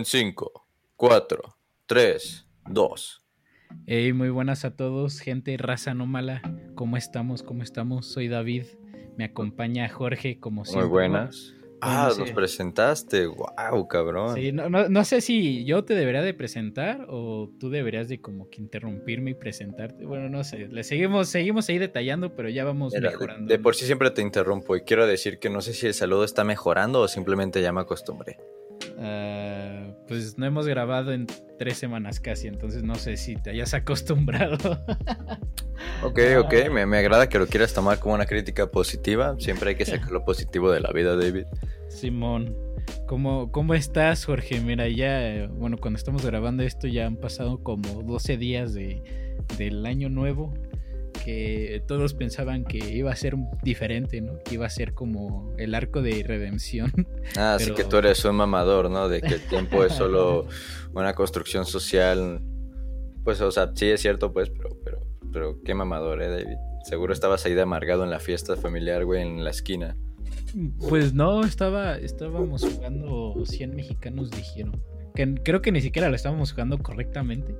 En 5, 4, 3, 2. Hey, muy buenas a todos, gente raza anómala. ¿Cómo estamos? ¿Cómo estamos? Soy David. Me acompaña Jorge, como siempre. Muy buenas. Ah, nos presentaste. Wow, cabrón. Sí, no, no- no sé si yo te debería de presentar o tú deberías de como que interrumpirme y presentarte. Bueno, no sé. Le seguimos, seguimos ahí detallando, pero ya vamos Mira, mejorando. de por sí siempre te interrumpo y quiero decir que no sé si el saludo está mejorando o simplemente ya me acostumbré. Ah, pues no hemos grabado en tres semanas casi, entonces no sé si te hayas acostumbrado. Ok, Ah. ok, me, me agrada que lo quieras tomar como una crítica positiva. Siempre hay que sacar lo positivo de la vida, David. Simón, ¿cómo, ¿cómo estás, Jorge? Mira, ya, bueno, cuando estamos grabando esto ya han pasado como 12 días de, del año nuevo, que todos pensaban que iba a ser diferente, ¿no? Que iba a ser como el arco de redención. Ah, así Pero- que tú eres un mamador, ¿no? De que el tiempo es solo una construcción social. Pues, o sea, sí es cierto, pues, pero, pero, pero qué mamador, ¿eh, David? Seguro estabas ahí de amargado en la fiesta familiar, güey, en la esquina. Pues no, estaba, estábamos jugando 100 mexicanos, dijeron. Que creo que ni siquiera lo estábamos jugando correctamente.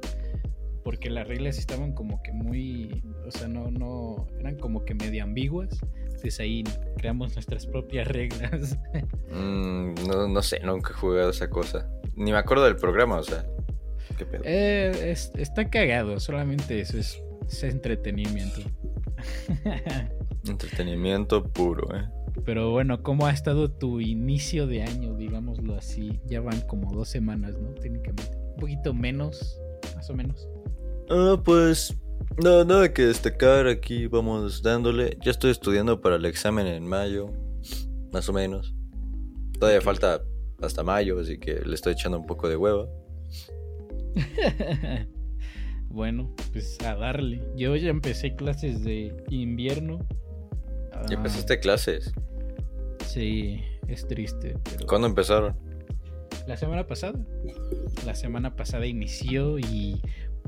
Porque las reglas estaban como que muy. O sea, no, no. Eran como que medio ambiguas. Entonces ahí creamos nuestras propias reglas. Mm, no, no sé, nunca he jugado esa cosa. Ni me acuerdo del programa, o sea. ¿Qué pedo? Eh, es- está cagado, solamente eso es, es entretenimiento. Entretenimiento puro, ¿eh? Pero bueno, ¿cómo ha estado tu inicio de año, digámoslo así? Ya van como dos semanas, ¿no? Técnicamente. Un poquito menos, más o menos. Ah, pues. No, nada que destacar. Aquí vamos dándole. Ya estoy estudiando para el examen en mayo. Más o menos. Todavía falta hasta mayo, así que le estoy echando un poco de hueva. bueno, pues a darle. Yo ya empecé clases de invierno. ¿Ya Ah, empezaste clases? Sí, es triste. Pero... ¿Cuándo empezaron? La semana pasada. La semana pasada inició y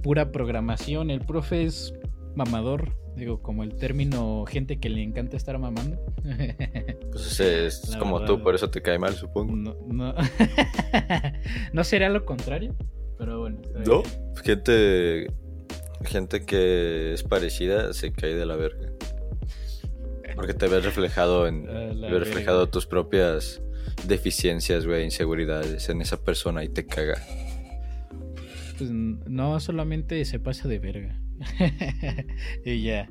pura programación. El profe es mamador. Digo, como el término gente que le encanta estar mamando. Pues es como verdad. tú, por eso te cae mal, supongo. No, no. no será lo contrario, pero bueno. ¿No? Gente. Gente que es parecida se cae de la verga. Porque te ves reflejado en. La ves reflejado tus propias deficiencias, güey, inseguridades en esa persona y te caga. Pues no, solamente se pasa de verga. y ya.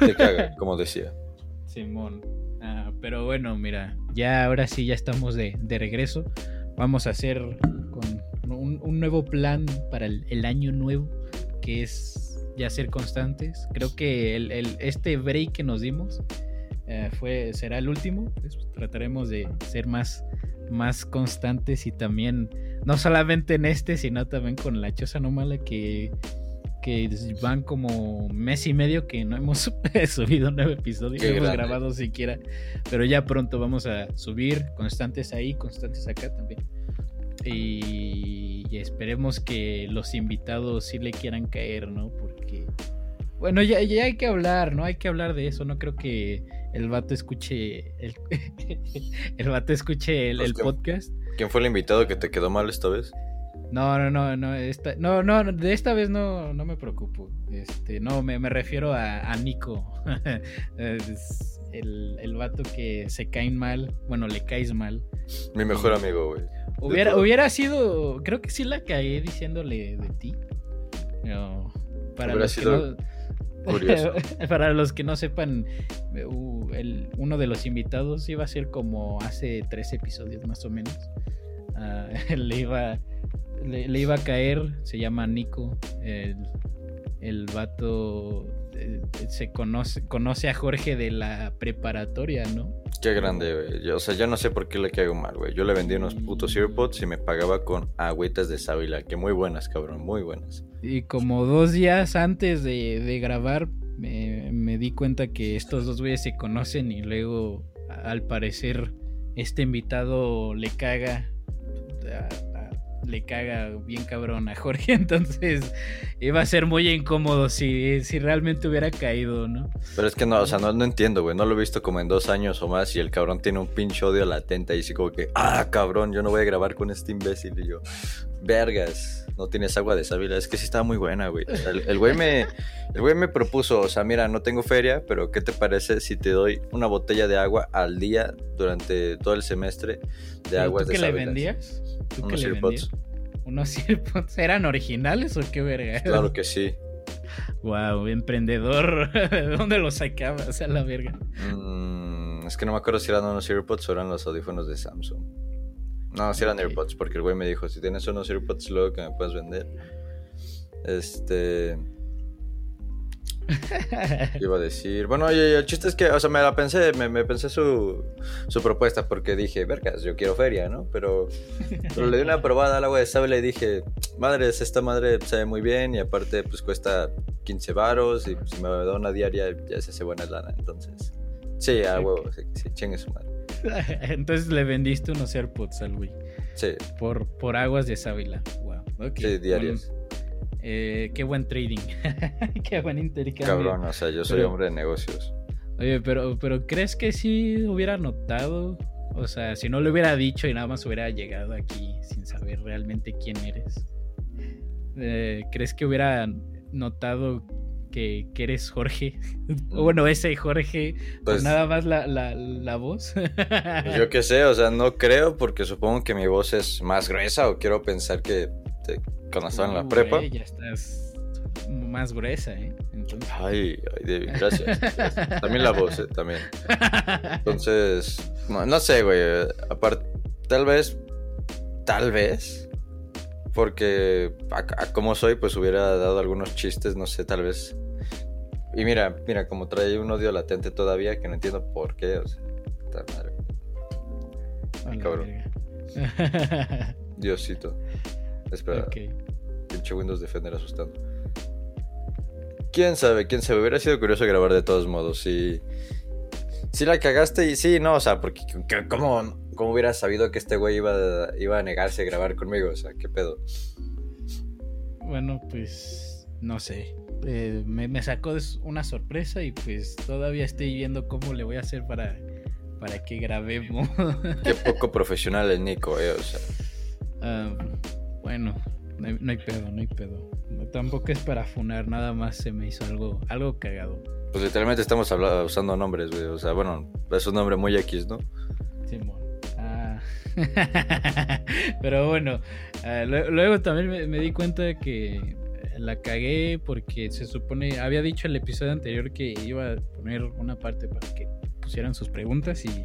Te caga, como decía. Simón. Ah, pero bueno, mira, ya ahora sí ya estamos de, de regreso. Vamos a hacer con un, un nuevo plan para el, el año nuevo, que es ya ser constantes. Creo que el, el- este break que nos dimos eh, fue, será el último. pues, trataremos de ser más, más constantes y también, no solamente en este, sino también con la choza anómala que que van como mes y medio que no hemos subido nueve episodios, no hemos grabado siquiera, pero ya pronto vamos a subir constantes ahí, constantes acá también. Y, y esperemos que los invitados sí le quieran caer, ¿no? Porque, bueno, ya, ya hay que hablar, ¿no? Hay que hablar de eso, no creo que el vato escuche el, el vato escuche el, que- podcast. ¿Quién fue el invitado que te quedó mal esta vez? No, no, no, no, esta, no, no, no, de esta vez no, no me preocupo. Este, no, me, me refiero a, a Nico. Es el, el vato que se caen mal, bueno, le caes mal. Mi mejor amigo, güey. Hubiera, hubiera sido, creo que sí la caí diciéndole de ti. Pero para Hubiera los que sido no, curioso. para los que no sepan, uno de los invitados iba a ser como hace tres episodios más o menos. Ah, le iba le, le iba a caer, se llama Nico, el, el vato eh, se conoce, conoce a Jorge de la preparatoria, ¿no? Qué grande, güey. Yo- O sea, yo no sé por qué le caigo mal, güey. Yo le vendí unos putos AirPods y me pagaba con agüitas de sábila. Que muy buenas, cabrón, muy buenas. Y como dos días antes de, de grabar, me, me di cuenta que estos dos güeyes se conocen y luego, al parecer, este invitado le caga. Le caga bien cabrón a Jorge, entonces iba a ser muy incómodo si, si realmente hubiera caído, ¿no? Pero es que no, o sea, no, no entiendo, güey. No lo he visto como en dos años o más y el cabrón tiene un pinche odio latente y así como que, ah, cabrón, yo no voy a grabar con este imbécil. Y yo, vergas, no tienes agua de sábila. Es que sí estaba muy buena, güey. El, el güey me, el güey me propuso, o sea, mira, no tengo feria, pero ¿qué te parece si te doy una botella de agua al día durante todo el semestre de ¿Pero aguas ¿Tú de qué le vendías? ¿Tú qué Unos AirPods. ¿Unos AirPods? ¿Eran originales o qué verga? Claro que sí. Wow, emprendedor. ¿De dónde lo sacabas a la verga? Mm, es que no me acuerdo si eran unos AirPods o eran los audífonos de Samsung. No, si eran Ok. AirPods, porque el güey me dijo, si tienes unos AirPods luego que me puedes vender. Este... ¿qué Iba a decir... Bueno, oye, el chiste es que, o sea, me la pensé, me, me pensé su, su propuesta porque dije, vergas, yo quiero feria, ¿no? Pero, pero le di una probada al agua de sábila y dije, madres, esta madre sabe muy bien y aparte pues cuesta 15 varos y si me da una diaria ya se hace buena lana, entonces... Sí, a huevo, sí, sí, chingue su madre. Entonces le vendiste unos AirPods al güey. Sí, Por, por aguas de sábila. Wow. ok. sí, diarios. Bueno, eh, qué buen trading. qué buen intercambio. Cabrón, o sea, yo soy Pero- hombre de negocios. Oye, pero, pero ¿crees que sí hubiera notado? O sea, si no le hubiera dicho y nada más hubiera llegado aquí sin saber realmente quién eres. eh, ¿Crees que hubiera notado que, que eres Jorge? o bueno, ese Jorge, Pues, con nada más la, la, la voz. pues yo qué sé, o sea, no creo porque supongo que mi voz es más gruesa o quiero pensar que te- cuando estaba en la prepa. güey, ya estás más gruesa, ¿eh? Entonces... Ay, ay, David, gracias. gracias. También la voz, eh, también. Entonces, no, sé, güey. Aparte, tal vez, tal vez, porque a, a como soy, pues hubiera dado algunos chistes, no sé, tal vez. Y mira, mira, como trae un odio latente todavía que no entiendo por qué, o sea, madre, A la cabrón. verga. Diosito. Espera, ok. pinche Windows Defender asustando. Quién sabe, quién sabe. Hubiera sido curioso grabar de todos modos. Si, si la cagaste y sí, no, o sea, porque ¿cómo, cómo hubiera sabido que este güey iba, a- iba a negarse a grabar conmigo? O sea, ¿qué pedo? Bueno, pues no sé. Eh, me, me sacó una sorpresa y pues todavía estoy viendo cómo le voy a hacer para, para que grabemos. Qué poco profesional el Nico, eh, o sea. Ah, bueno, no hay, no hay pedo, no hay pedo. No, tampoco es para funar, nada más se me hizo algo, algo cagado. Pues literalmente estamos habla- usando nombres, güey. O sea, bueno, es un nombre muy X, ¿no? Simón. Ah. Pero bueno, ah, lue- luego también me, me di cuenta de que la cagué porque se supone, había dicho el episodio anterior que iba a poner una parte para que pusieran sus preguntas y...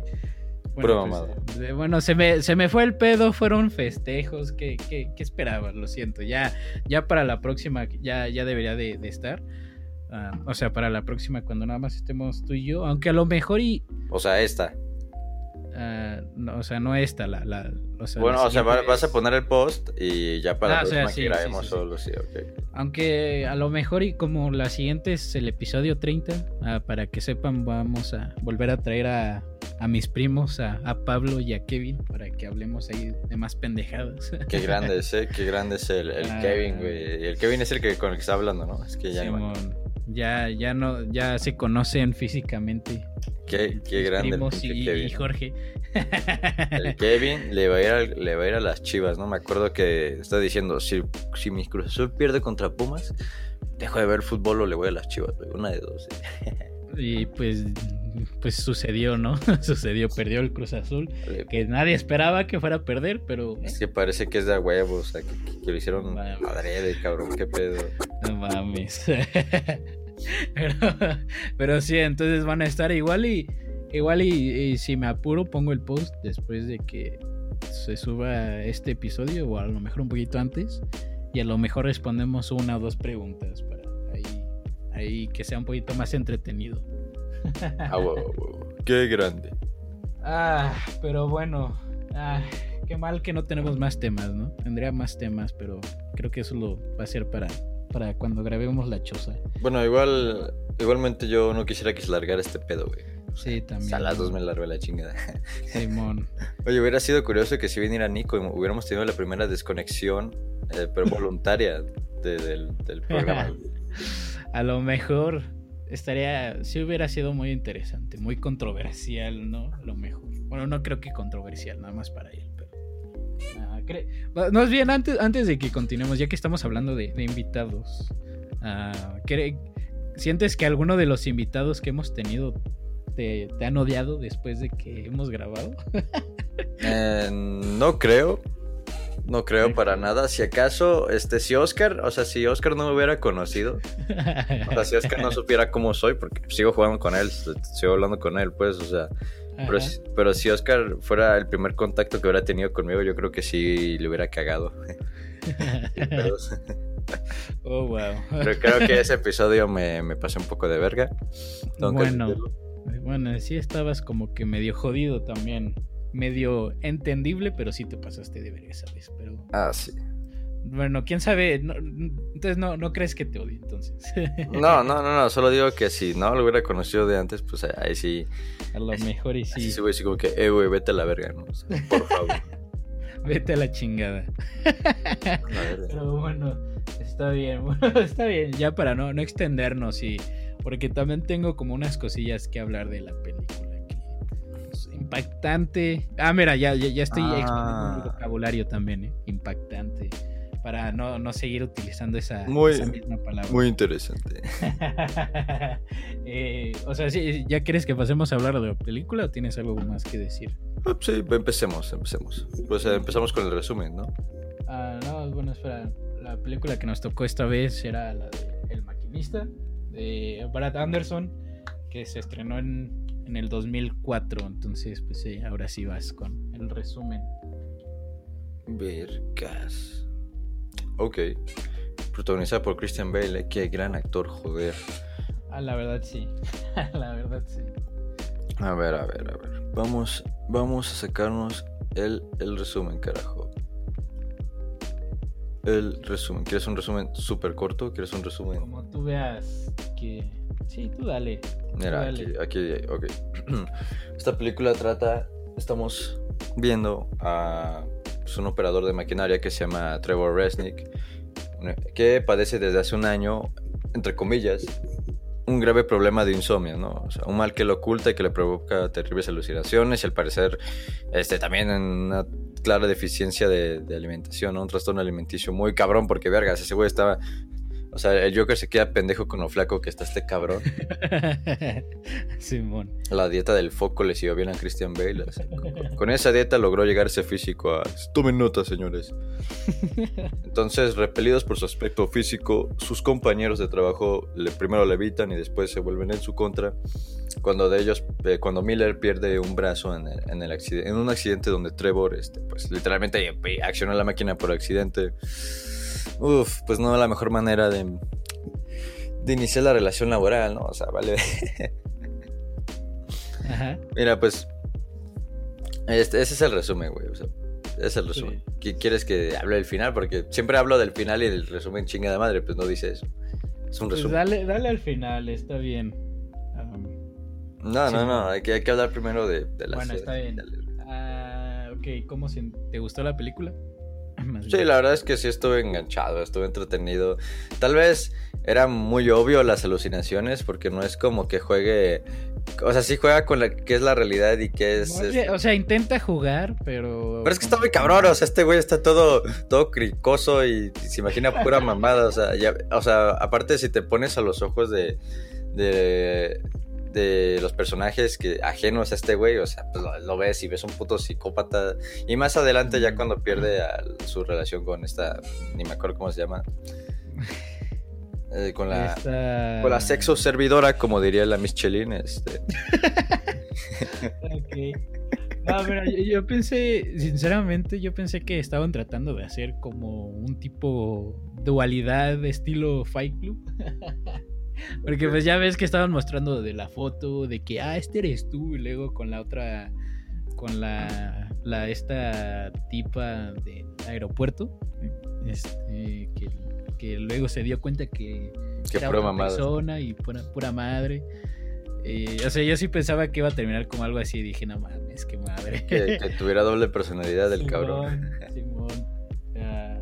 Pura pues, de- bueno, se me, se me fue el pedo, fueron festejos, ¿qué, qué, qué esperaba? Lo siento, ya, ya para la próxima ya, ya debería de, de estar. Ah, o sea, para la próxima cuando nada más estemos tú y yo, aunque a lo mejor y O sea, esta. Ah, no, o sea, no esta, la, la o sea, Bueno, la o sea, vas a poner el post y ya para Ah, la o sea, próxima sí, que grabemos sí, sí. solo, sí, ok. Aunque a lo mejor y como la siguiente es el episodio 30, ah, para que sepan, vamos a volver a traer a, a mis primos, a, a Pablo y a Kevin, para que hablemos ahí de más pendejadas. Qué grande es, ¿eh? Qué grande es el, el Ah. Kevin, güey. El Kevin es el que con el que está hablando, ¿no? Es que ya no ya, ya no, ya se conocen físicamente. Qué, qué grande el primos pinche y, Kevin. y Jorge. El Kevin le va, a ir al- le va a ir a las chivas, ¿no? Me acuerdo que está diciendo, si, si mi Cruz Azul pierde contra Pumas, dejo de ver fútbol o le voy a las chivas, güey. Una de dos. ¿eh? Y pues, pues sucedió, ¿no? sucedió, perdió el Cruz Azul. Le- que nadie esperaba que fuera a perder, pero Es que parece que es de a huevo, o sea, que, que- que lo hicieron Mames. adrede, cabrón, qué pedo. no mames. pero, pero sí, entonces van a estar igual y igual y, y si me apuro pongo el post después de que se suba este episodio o a lo mejor un poquito antes y a lo mejor respondemos una o dos preguntas para ahí, que sea un poquito más entretenido. A huevo, a huevo. Qué grande. Ah, pero bueno. Ah, qué mal que no tenemos más temas, ¿no? Tendría más temas, pero creo que eso lo va a ser para, para cuando grabemos la choza. Bueno, igual, igualmente yo no quisiera que se largara este pedo, güey. Sí, también. A las dos me largué la chingada. Simón. Oye, hubiera sido curioso que si viniera Nico y hubiéramos tenido la primera desconexión, eh, pero voluntaria de- del, del programa. A lo mejor estaría, sí hubiera sido muy interesante, muy controversial, ¿no? A lo mejor. Bueno, no creo que controversial, nada más para él, pero... ah, Más bien, antes, antes de que continuemos, ya que estamos hablando de, invitados, cre- ¿sientes que alguno de los invitados que hemos tenido te, te han odiado después de que hemos grabado? Eh, no creo. No creo para nada. Si acaso, este, si Oscar, o sea, si Oscar no me hubiera conocido, o sea, si Oscar no supiera cómo soy, porque sigo jugando con él, sigo hablando con él, pues, o sea, pero, pero si Oscar fuera el primer contacto que hubiera tenido conmigo, yo creo que sí le hubiera cagado. Oh, wow. Pero creo que ese episodio me, me pasé un poco de verga. Bueno. Bueno, sí estabas como que medio jodido también. Medio entendible, pero sí te pasaste de verga, ¿sabes? Pero Ah, sí. bueno, quién sabe. No- entonces no, no crees que te odie, entonces. No, no, no, no, solo digo que si no lo hubiera conocido de antes, pues ahí sí, A lo mejor y así sí. sí a decir como que, eh, güey, vete a la verga, ¿no? O sea, por favor. Vete a la chingada. La verga. Pero bueno, está bien. Bueno, está bien. Ya para no, no extendernos y. Porque también tengo como unas cosillas que hablar de la película. Impactante. Ah, mira, ya, ya, ya estoy Ah. expandiendo mi vocabulario también, ¿eh? Impactante. Para no, no seguir utilizando esa, Muy- esa misma palabra. Muy interesante. Eh, o sea, sí, ¿ya quieres que pasemos a hablar de la película o tienes algo más que decir? Ah, Sí, empecemos, empecemos. Pues eh, empezamos con el resumen, ¿no? Ah, no, bueno, espera. La película que nos tocó esta vez era la de El Maquinista, de Brad Anderson, que se estrenó en, en el 2004. Entonces, pues sí, ahora sí vas con el resumen. Vergas. Ok. Protagonizada por Christian Bale, eh, qué gran actor, joder. Ah, la verdad sí. la verdad sí. A ver, a ver, a ver. Vamos, vamos a sacarnos el, el resumen, carajo. El resumen. ¿Quieres un resumen súper corto? ¿Quieres un resumen? Como tú veas que... Sí, tú dale. Mira, Dale. aquí, aquí, ok. Esta película trata, estamos viendo a pues, un operador de maquinaria que se llama Trevor Resnick, que padece desde hace un año, entre comillas, un grave problema de insomnio, ¿no? O sea, un mal que lo oculta y que le provoca terribles alucinaciones y al parecer este, también en una clara deficiencia de, alimentación, ¿no? Un trastorno alimenticio muy cabrón porque, vergas, ese güey estaba... O sea, el Joker se queda pendejo con lo flaco que está este cabrón. Simón. La dieta del foco le siguió bien a Christian Bale. con, con esa dieta logró llegar ese físico a... Tomen nota, señores. Entonces, repelidos por su aspecto físico, sus compañeros de trabajo le, primero le evitan y después se vuelven en su contra. Cuando de ellos, eh, cuando Miller pierde un brazo en, el- en el accidente, en un accidente donde Trevor, este, pues literalmente eh, accionó la máquina por accidente. Uf, pues no la mejor manera de, de iniciar la relación laboral, ¿no? O sea, vale. Ajá. Mira, pues. Este, ese es el resumen, güey. O sea, ese es el resumen. ¿Qui- ¿Quieres que hable del final? Porque siempre hablo del final y del resumen chinga de madre, pues no dice eso. Es un Pues resumen. dale, dale al final, está bien. Um, No, Sí. no, no. Hay que, hay que hablar primero de, de la Bueno, está bien. Ah, ok, ¿cómo se, te gustó la película? Más Sí, bien. la verdad es que sí estuve enganchado, estuve entretenido. Tal vez era muy obvio las alucinaciones, porque no es como que juegue. O sea, sí juega con la que es la realidad y que es. O sea, intenta jugar, pero. Pero es que está muy cabrón, o sea, este güey está todo, todo cricoso y se imagina pura mamada, o sea, ya- o sea, aparte si te pones a los ojos de, de, de los personajes que ajenos a este güey, o sea, pues lo, lo ves y ves un puto psicópata, y más adelante ya cuando pierde a- su relación con esta, ni me acuerdo cómo se llama, eh, con la... Esta- Con la sexo servidora, como diría la Michelin, este... Ok. No, mira, yo, yo pensé, sinceramente, yo pensé que estaban tratando de hacer como un tipo dualidad de estilo Fight Club. Porque pues ya ves que estaban mostrando de la foto de que, ah, este eres tú, y luego con la otra, con la, la esta tipa de aeropuerto, este, que, que luego se dio cuenta que Que era pura otra persona y pura, pura madre. Y, o sea, yo sí pensaba que iba a terminar como algo así. Dije, no mames, qué madre. Que, que tuviera doble personalidad el cabrón. Simón. Ah,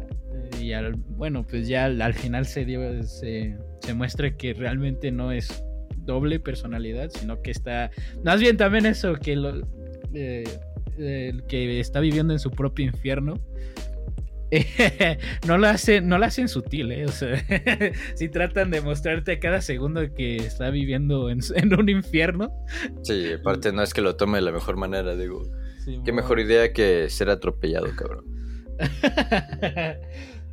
y al, bueno, pues ya al, al final se dio, se, se muestra que realmente no es doble personalidad, sino que está. Más bien también eso, que lo. eh, que está viviendo en su propio infierno. no lo hacen, no lo hacen sutil, ¿eh? O sea, si tratan de mostrarte a cada segundo que está viviendo en, en un infierno. Sí, aparte no es que lo tome de la mejor manera, digo. Qué mejor idea que ser atropellado, cabrón.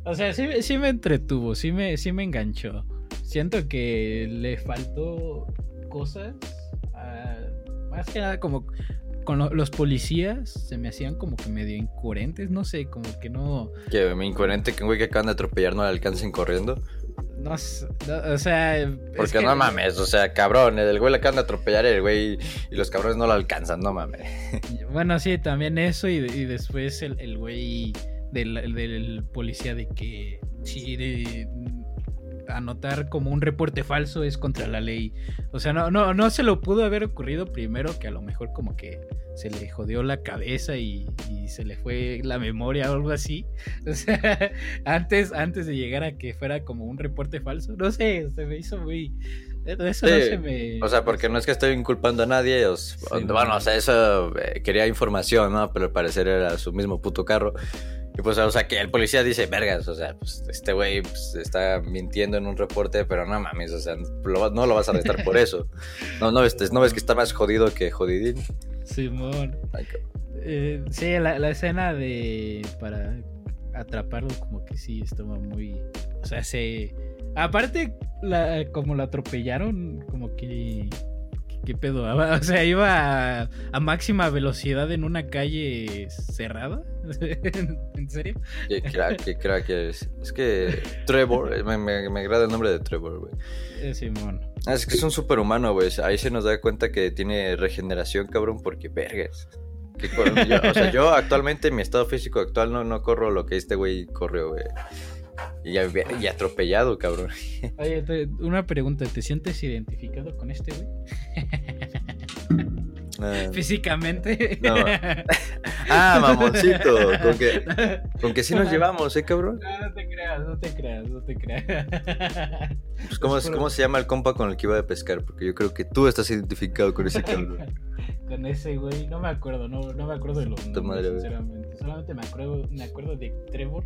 o sea, sí, sí me entretuvo, sí me, sí me enganchó. Siento que le faltó cosas. más que nada, como con lo- los policías se me hacían como que medio incoherentes, no sé, como que no. Que incoherente que un güey que acaban de atropellar no le alcancen corriendo. No, no, o sea. Porque que- no mames, o sea, cabrón, el güey le acaban de atropellar el güey y los cabrones no lo alcanzan, no mames. Bueno, sí, también eso y, y después el, el güey del, del policía de que sí, de anotar como un reporte falso es contra la ley. O sea, no, no, no se lo pudo haber ocurrido primero que a lo mejor como que se le jodió la cabeza y, y se le fue la memoria o algo así. O sea, antes, antes de llegar a que fuera como un reporte falso, no sé, se me hizo muy... Eso no Sí, se me... O sea, porque no es que estoy inculpando a nadie. o s- bueno, no. o sea, eso eh, quería información, ¿no? Pero al parecer era su mismo puto carro. Y pues, o sea, que el policía dice, vergas, o sea, pues este güey pues, está mintiendo en un reporte, pero no mames, o sea, lo- no lo vas a arrestar por eso. No, no, este, no ves que está más jodido que jodidín. Simón. Ay. Eh, sí, la, la escena de para atraparlo como que sí estaba muy, o sea, se aparte la, como lo atropellaron, como que qué pedo, o sea, iba a, a máxima velocidad en una calle cerrada. ¿En serio? Qué crack, qué crack es. Es que Trevor, eh, me, me, me agrada el nombre de Trevor, güey. Eh, Simón. Ah, Es que es un superhumano, güey. Ahí se nos da cuenta que tiene regeneración, cabrón, porque vergas. Que cor- yo- o sea, yo actualmente, en mi estado físico actual, no, no corro lo que este güey corrió, güey. Y, atropellado, cabrón. Oye, te- una pregunta, ¿te sientes identificado con este güey? Ah, Físicamente. No. Ah, mamoncito. Con que, con que sí nos llevamos, ¿eh, cabrón? No, no te creas, no te creas, no te creas. Pues, ¿cómo, es- ¿Cómo se llama el compa con el que iba a pescar? Porque yo creo que tú estás identificado con ese cabrón. Con ese güey, no me acuerdo, no, no me acuerdo de los nombres, sinceramente. Solamente me acuerdo, me acuerdo de Trevor.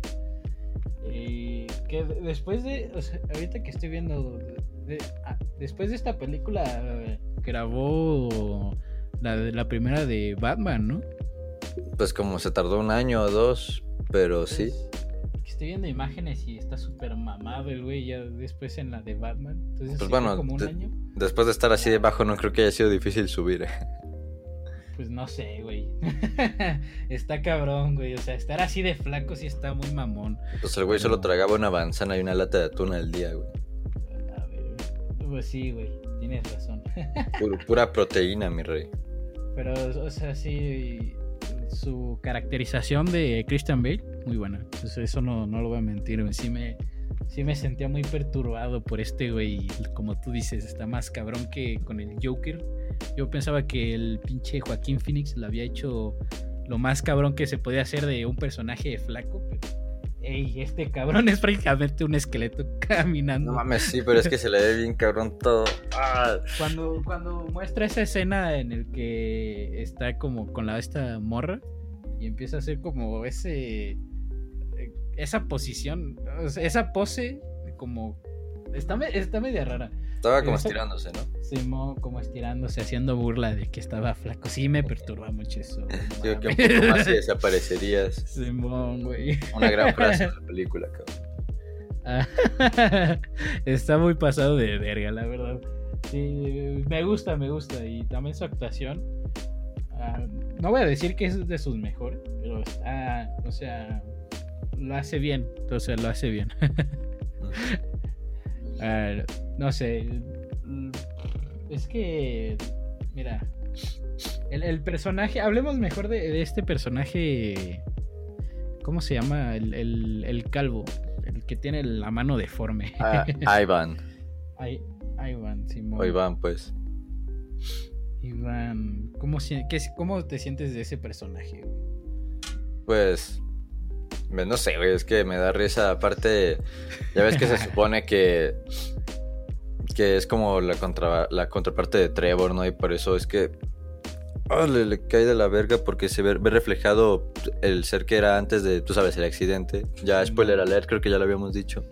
Eh, que de- después de, o sea, ahorita que estoy viendo, de- ah, después de esta película eh, grabó la, primera de Batman, ¿no? Pues como se tardó un año o dos, pero sí. Que Estoy viendo imágenes y está súper mamado el güey ya después en la de Batman. Entonces, Pues bueno, como un de- año. Después de estar así debajo, no creo que haya sido difícil subir. eh. Pues no sé, güey. está cabrón, güey. O sea, estar así de flaco sí está muy mamón. Pues el güey solo tragaba una manzana y una lata de atún al día, güey. A ver, pues sí, güey. Tienes razón. Pura, proteína, mi rey. Pero, o sea, sí. Su caracterización de Christian Bale, muy buena. Entonces, eso no, no lo voy a mentir, güey. Sí me, sí me sentía muy perturbado por este, güey. Como tú dices, está más cabrón que con el Joker. Yo pensaba que el pinche Joaquín Phoenix lo había hecho lo más cabrón que se podía hacer de un personaje flaco. Pero, ey, este cabrón es prácticamente un esqueleto caminando. No mames, sí, pero es que se le ve bien cabrón todo. Ah, Cuando, cuando muestra esa escena en el que está como con la esta morra y empieza a hacer como ese eh, esa posición, esa pose como está, está media rara. Estaba como estirándose, ¿no? Simón como estirándose, haciendo burla de que estaba flaco. Sí me perturba mucho eso. Digo que un poco más y desaparecerías. Simón, güey. Una gran frase de la película, cabrón. Ah, Está muy pasado de verga, la verdad. Sí, me gusta, me gusta. Y también su actuación. ah, no voy a decir que es de sus mejores, pero está, o sea, lo hace bien. O sea, lo hace bien. Ah, no sé. Es que, mira, el, el personaje, hablemos mejor de, de este personaje. ¿Cómo se llama? El, el- el calvo. El que tiene la mano deforme. Ah, Ivan. Ay, Ivan, Simón. O Iván, pues. Iván, ¿cómo, ¿cómo te sientes de ese personaje? Pues, no sé, güey, es que me da risa. Aparte, ya ves que se supone que que es como la, contra, la contraparte de Trevor, ¿no? Y por eso es que oh, le, cae de la verga porque se ve, reflejado el ser que era antes de, tú sabes, el accidente. Ya, spoiler alert, creo que ya lo habíamos dicho.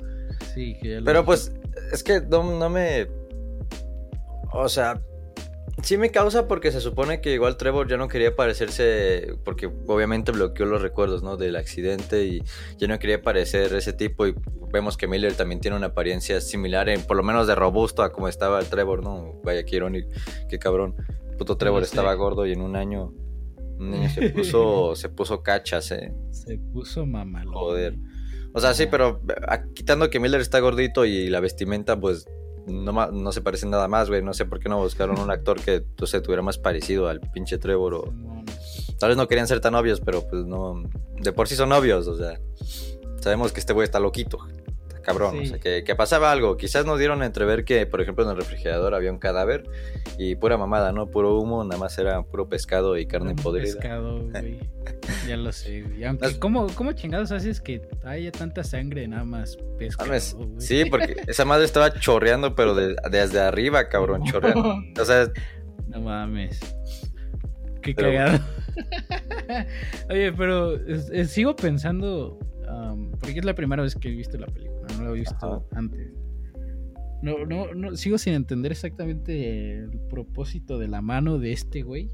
Sí, que ya lo Pero pues, es que no, no me... O sea, Sí me causa porque se supone que igual Trevor ya no quería parecerse, porque obviamente bloqueó los recuerdos, ¿no? Del accidente y ya no quería parecer ese tipo y vemos que Miller también tiene una apariencia similar, en, por lo menos de robusto a como estaba el Trevor, ¿no? Vaya, qué irónico, qué cabrón. Puto Trevor estaba gordo y en un año, un año se puso, se puso cachas, ¿eh? Se puso mamalón. Joder. O sea, sí, pero quitando que Miller está gordito y la vestimenta, pues no, no se parecen nada más, güey. No sé por qué no buscaron un actor que, sé, tuviera más parecido al pinche Trevor o... Tal vez no querían ser tan obvios, pero pues no... De por sí son obvios, o sea... Sabemos que este güey está loquito cabrón. O sea, que, pasaba algo. Quizás nos dieron a entrever que, por ejemplo, en el refrigerador había un cadáver y pura mamada, ¿no? Puro humo, nada más era puro pescado y carne podrida. Pescado, güey. ya lo sé. Aunque, ¿cómo, ¿cómo, chingados haces que haya tanta sangre nada más pescado? Sí, porque esa madre estaba chorreando, pero desde arriba, cabrón, chorreando. O sea. No mames. Qué cagado. Oye, pero sigo pensando. porque es la primera vez que he visto la película no lo he visto antes. No, no, no, sigo sin entender exactamente el propósito de la mano de este güey.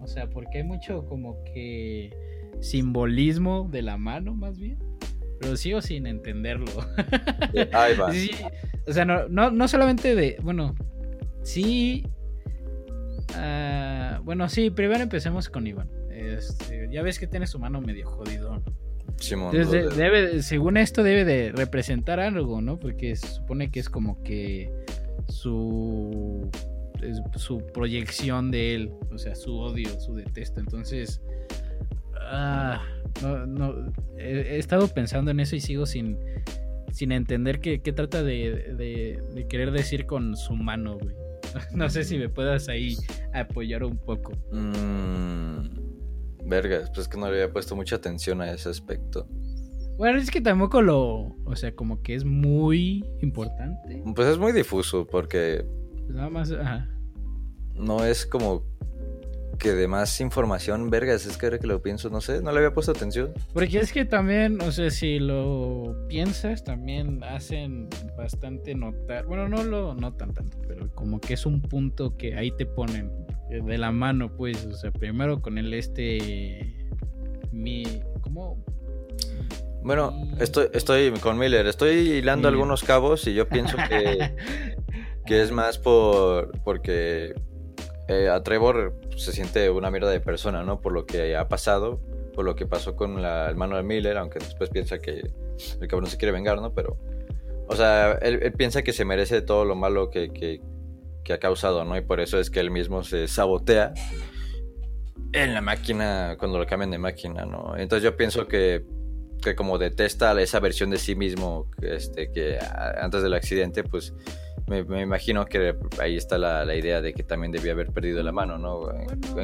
O sea, porque hay mucho como que simbolismo de la mano, más bien. Pero sigo sin entenderlo. Ahí va. o sea, no, no, solamente de. Bueno, sí. Ah, bueno, sí, primero empecemos con Iván. Este, ya ves que tiene su mano medio jodido, ¿no? Debe, según esto debe de representar algo, ¿no? Porque se supone que es como que su su proyección de él, o sea, su odio, su detesto. Entonces, ah, no, no, he, estado pensando en eso y sigo sin, sin entender qué, trata de, querer decir con su mano, güey. No sé si me puedas ahí apoyar un poco. Mmm Vergas, pues es que no le había puesto mucha atención a ese aspecto. Bueno, es que tampoco lo. O sea, como que es muy importante. Pues es muy difuso, porque. Pues nada más. Ajá. No es como que de más información, vergas, es que ahora que lo pienso, no sé, no le había puesto atención. Porque es que también, o sea, si lo piensas, también hacen bastante notar, bueno, no lo notan tanto, pero como que es un punto que ahí te ponen de la mano, pues, o sea, primero con el este, mi, ¿cómo? Bueno, estoy, estoy con Miller, estoy hilando algunos cabos y yo pienso que, que es más por porque eh, a Trevor se siente una mierda de persona, ¿no? Por lo que ha pasado, por lo que pasó con la hermano de Miller, aunque después piensa que el cabrón se quiere vengar, ¿no? Pero, o sea, él, piensa que se merece todo lo malo que, que, que, ha causado, ¿no? Y por eso es que él mismo se sabotea en la máquina, cuando lo cambian de máquina, ¿no? Entonces yo pienso que, que como detesta esa versión de sí mismo, este, que antes del accidente, pues me, imagino que ahí está la, idea de que también debía haber perdido la mano, ¿no?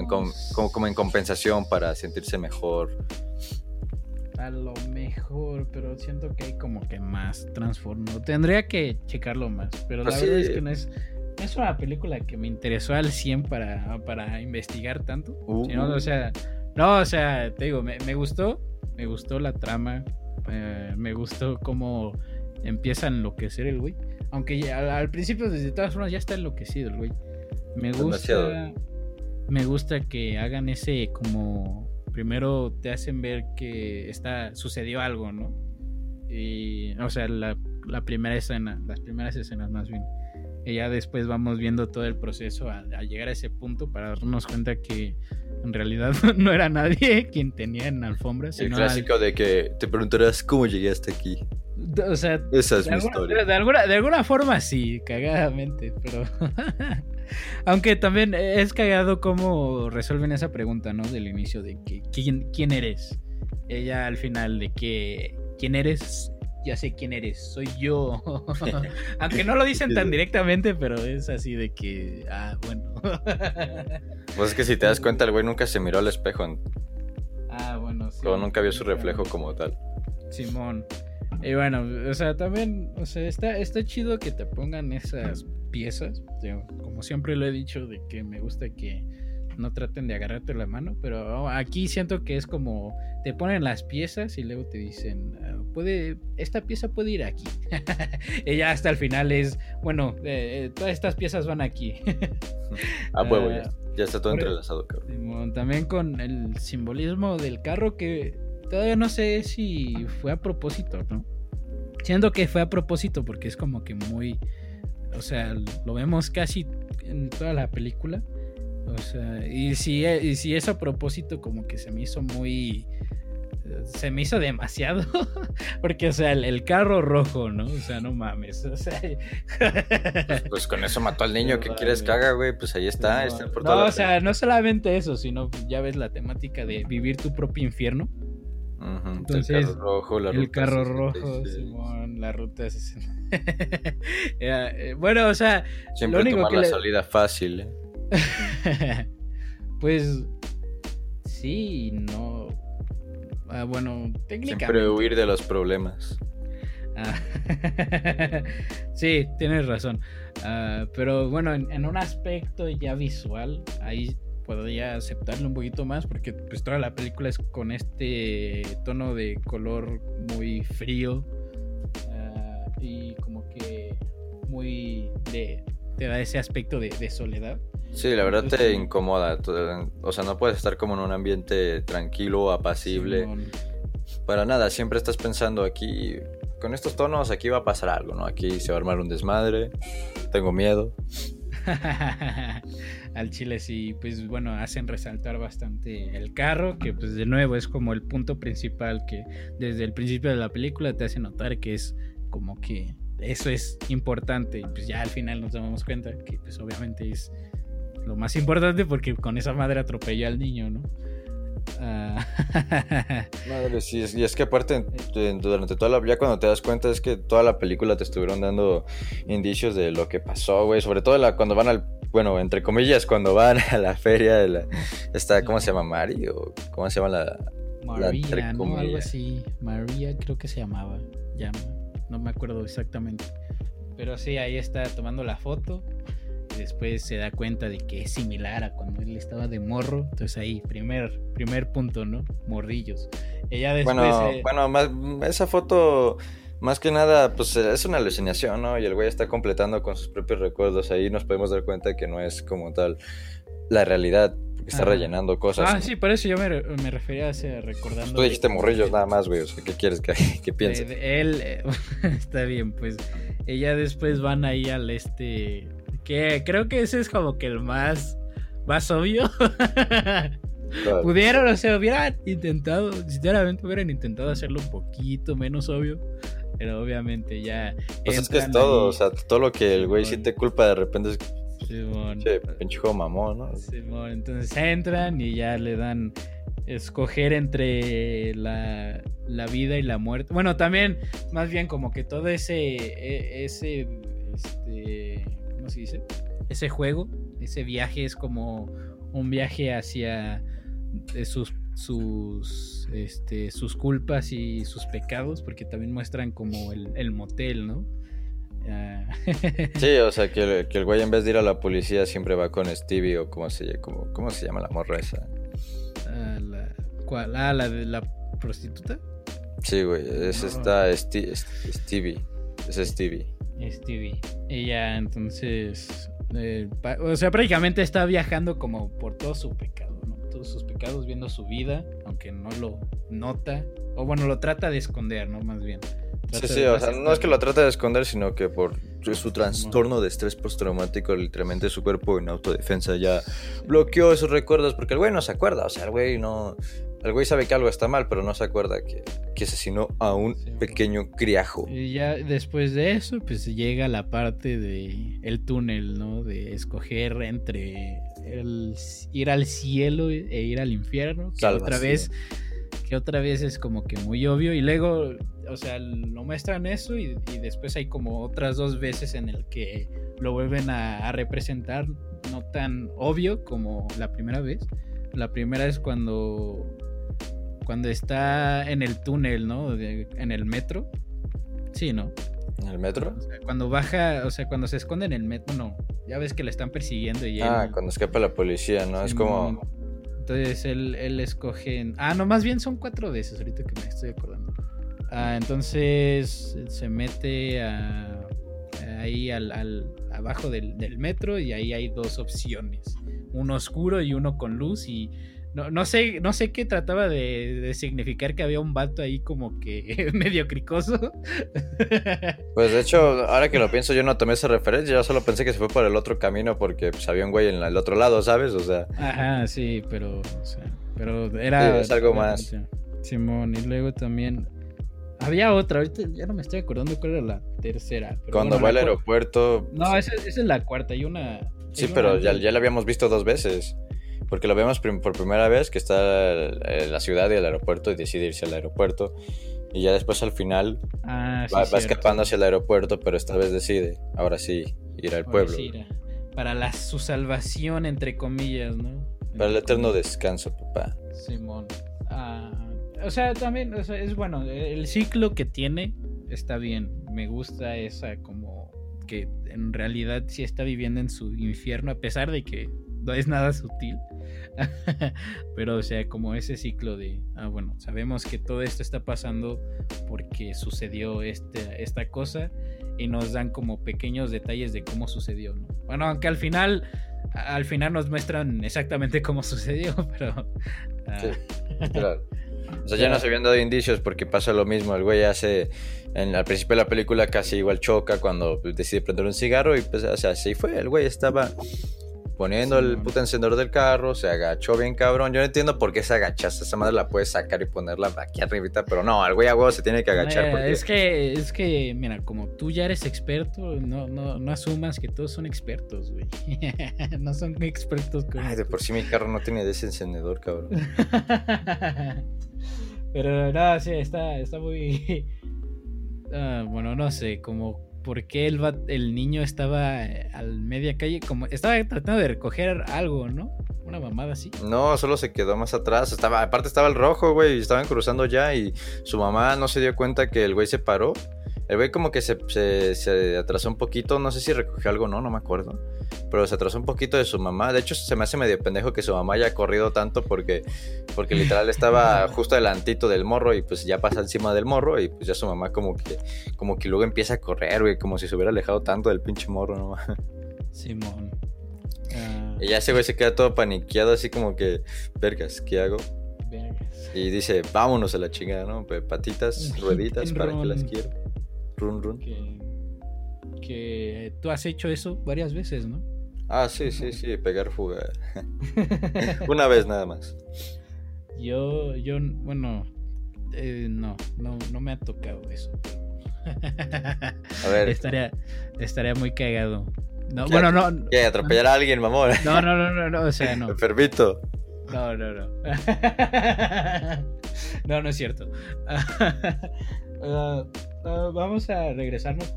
como, en compensación para sentirse mejor. A lo mejor, pero siento que hay como que más transformo. Tendría que checarlo más, pero la pues verdad es que no es, es una película que me interesó al 100 para, para investigar tanto. Uh. o sea, no, o sea, te digo, me, gustó, me gustó la trama, eh, me gustó cómo empieza a enloquecer el güey. Aunque al, principio, desde todas formas, ya está enloquecido el güey. Me gusta. Me gusta que hagan ese como. Primero te hacen ver que está. sucedió algo, ¿no? Y. O sea, la, primera escena. Las primeras escenas más bien. Y ya después vamos viendo todo el proceso a, llegar a ese punto para darnos cuenta que en realidad no era nadie quien tenía en alfombra. el clásico de que te preguntarás cómo llegué hasta aquí. O sea, esa es mi historia. De alguna, de alguna forma sí, cagadamente, pero. Aunque también es cagado cómo resuelven esa pregunta, ¿no? Del inicio de que quién, quién eres. Ella al final de que quién eres ya sé quién eres, soy yo. Aunque no lo dicen tan directamente, pero es así de que, ah, bueno. pues es que si te das cuenta, el güey nunca se miró al espejo. Ah, bueno, sí. O nunca vio su reflejo como tal. Simón. Y bueno, o sea, también, o sea, está, está chido que te pongan esas piezas. Como siempre lo he dicho, de que me gusta que no traten de agarrarte la mano, pero aquí siento que es como te ponen las piezas y luego te dicen, ah, puede, esta pieza puede ir aquí. y ya hasta el final es, bueno, eh, eh, todas estas piezas van aquí. A huevo, ya, ah, está todo entrelazado, cabrón. También con el simbolismo del carro que todavía no sé si fue a propósito, ¿no? Siento que fue a propósito porque es como que muy, o sea, lo vemos casi en toda la película o sea, y si, y si es a propósito, como que se me hizo muy. Se me hizo demasiado. Porque, o sea, el, carro rojo, ¿no? O sea, no mames. O sea. Pues, pues, con eso mató al niño. ¿Qué quieres que haga, güey? Pues ahí está. no, o sea, no solamente eso, sino ya ves la temática de vivir tu propio infierno. Entonces, el carro rojo, la el carro rojo, Simón, la ruta 60. Eh, bueno, o sea, siempre lo único que la salida fácil, ¿eh? pues sí, no. Ah, bueno, técnicamente. Siempre huir de los problemas. Ah, sí, tienes razón. Ah, pero bueno, en, un aspecto ya visual, ahí podría aceptarlo un poquito más porque pues toda la película es con este tono de color muy frío y como que muy de te da ese aspecto de soledad. Sí, la verdad te incomoda. O sea, no puedes estar como en un ambiente tranquilo, apacible. Para nada, siempre estás pensando aquí, con estos tonos aquí va a pasar algo, ¿no? Aquí se va a armar un desmadre, tengo miedo. Al chile sí, pues bueno, hacen resaltar bastante el carro, que pues de nuevo es como el punto principal que desde el principio de la película te hace notar que es como que eso es importante y pues ya al final nos damos cuenta que pues obviamente es lo más importante porque con esa madre atropelló al niño, ¿no? Ah. Madre, sí, y es que aparte durante toda la ya cuando te das cuenta es que toda la película te estuvieron dando indicios de lo que pasó, güey, sobre todo la, cuando van al bueno, entre comillas, cuando van a la feria de la esta ¿cómo se llama? Mari o cómo se llama la María, ¿no? Algo así. María creo que se llamaba. Ya no me acuerdo exactamente. Pero sí, ahí está tomando la foto después se da cuenta de que es similar a cuando él estaba de morro. Entonces ahí, primer, primer punto, ¿no? Morrillos. Ella después, bueno, bueno más, esa foto, más que nada, pues es una alucinación, ¿no? Y el güey está completando con sus propios recuerdos. Ahí nos podemos dar cuenta que no es como tal la realidad. Porque está rellenando cosas. Ah, sí, por eso yo me, me refería a recordando. Tú dijiste morrillos nada más, güey. O sea, ¿qué quieres que, que piense? él, eh, está bien, pues. Ella después van ahí al este que creo que ese es como que el más, más obvio. Pudieron, o sea, hubieran intentado, sinceramente hubieran intentado hacerlo un poquito menos obvio. Pero obviamente ya. Pues es que es todo, o sea, todo lo que el güey siente culpa de repente es. Simón. Che, pinche mamón, ¿no? Simón, entonces entran y ya le dan escoger entre la, la, vida y la muerte. Bueno, también, más bien como que todo ese, e, ese, este, ¿cómo se dice? Ese juego, ese viaje es como un viaje hacia sus sus este, sus culpas y sus pecados porque también muestran como el, motel, ¿no? Ah. sí, o sea que, el güey en vez de ir a la policía siempre va con Stevie o cómo se, como, ¿cómo se llama la morra esa. La, ¿Cuál? Ah, la de la prostituta. Sí, güey, es esta Stevie. Es Stevie. Stevie. Ella entonces, eh, o sea, prácticamente está viajando como por todo su pecado, ¿no? Todos sus pecados, viendo su vida, aunque no lo nota, o bueno, lo trata de esconder, ¿no? Más bien. sí, sí, o sea, no es que lo trate de esconder, sino que por su trastorno de estrés postraumático, literalmente su cuerpo en autodefensa ya bloqueó esos recuerdos, porque el güey no se acuerda, o sea, el güey no, el güey sabe que algo está mal, pero no se acuerda que, asesinó a un pequeño criajo. Y ya después de eso, pues llega la parte de el túnel, ¿no? De escoger entre el ir al cielo e ir al infierno. Que otra vez que otra vez es como que muy obvio y luego, o sea, lo muestran eso y, después hay como otras dos veces en el que lo vuelven a, representar no tan obvio como la primera vez. La primera es cuando cuando está en el túnel, ¿no? en el metro. Sí, ¿no? ¿En el metro? cuando baja, o sea, cuando se esconde en el metro, no. Ya ves que le están persiguiendo y Ah, cuando escapa la policía, ¿no? es como... Entonces él, él escoge... Ah, no, más bien son cuatro veces, ahorita que me estoy acordando. Ah, entonces se mete ahí al, al abajo del, del, metro y ahí hay dos opciones. Uno oscuro y uno con luz y no, no, sé, no sé qué trataba de, significar que había un vato ahí como que medio cricoso. Pues de hecho, ahora que lo pienso, yo no tomé esa referencia, yo solo pensé que se fue por el otro camino porque pues, había un güey en el otro lado, ¿sabes? O sea. Ajá, sí, pero, pero era. es algo más. Simón, y luego también. Había otra, ahorita ya no me estoy acordando cuál era la tercera. Cuando va al aeropuerto. No, esa, esa, es la cuarta, hay una. Sí, pero ya, ya la habíamos visto dos veces. Porque lo vemos por primera vez que está en la ciudad y el aeropuerto y decide irse al aeropuerto. Y ya después al final ah, va, escapando hacia el aeropuerto, pero esta vez decide, ahora sí, ir al pueblo. para la, su salvación, entre comillas, ¿no? Para el eterno descanso, papá. Simón. Ah, o sea, también es bueno, el ciclo que tiene está bien. Me gusta esa como que en realidad sí está viviendo en su infierno, a pesar de que no es nada sutil. Pero, o sea, como ese ciclo de, ah, bueno, sabemos que todo esto está pasando porque sucedió este, esta cosa y nos dan como pequeños detalles de cómo sucedió, ¿no? Bueno, aunque al final, al final nos muestran exactamente cómo sucedió, pero... Ah. Sí, claro. O sea, ya nos habían dado indicios porque pasa lo mismo. El güey hace, en, al principio de la película casi igual choca cuando decide prender un cigarro y pues, o sea, así fue. El güey estaba poniendo el puto encendedor del carro, se agachó bien cabrón. Yo no entiendo por qué se agachaste. Esa madre la puedes sacar y ponerla aquí arribita, pero no, al güey a huevo se tiene que agachar. porque... Es que, es que, mira, como tú ya eres experto, no, no, no asumas que todos son expertos, güey. no son expertos con Ay, de por sí mi carro no tiene de ese encendedor, cabrón. pero no, sí, está, está muy. Ah, bueno, no sé, como por qué el, el niño estaba eh, al media calle, como estaba tratando de recoger algo, ¿no? Una mamada así. No, solo se quedó más atrás. Estaba, aparte estaba el rojo, güey, y estaban cruzando ya y su mamá no se dio cuenta que el güey se paró el güey como que se, se, atrasó un poquito, no sé si recogió algo no, no me acuerdo. Pero se atrasó un poquito de su mamá. De hecho, se me hace medio pendejo que su mamá haya corrido tanto porque, porque literal estaba justo adelantito del morro y pues ya pasa encima del morro y pues ya su mamá como que, como que luego empieza a correr, güey, como si se hubiera alejado tanto del pinche morro, ¿no? Simón. Y ya ese güey se queda todo paniqueado así como que, vergas, ¿qué hago? Y dice, vámonos a la chingada, ¿no? Patitas, rueditas, para que las quiero. Run, run. Que, tú has hecho eso varias veces, ¿no? Ah, sí, sí, sí, pegar fuga. Una vez nada más. Yo, yo, bueno, eh, no, no, no me ha tocado eso. A ver. Estaría, estaría muy cagado. No, bueno, no. ¿Qué? ¿Atropellar a alguien, mamón? No, no, no, no, no, o sea, no. Enfermito. No, no, no. no, no es cierto. Uh, uh, vamos a regresarnos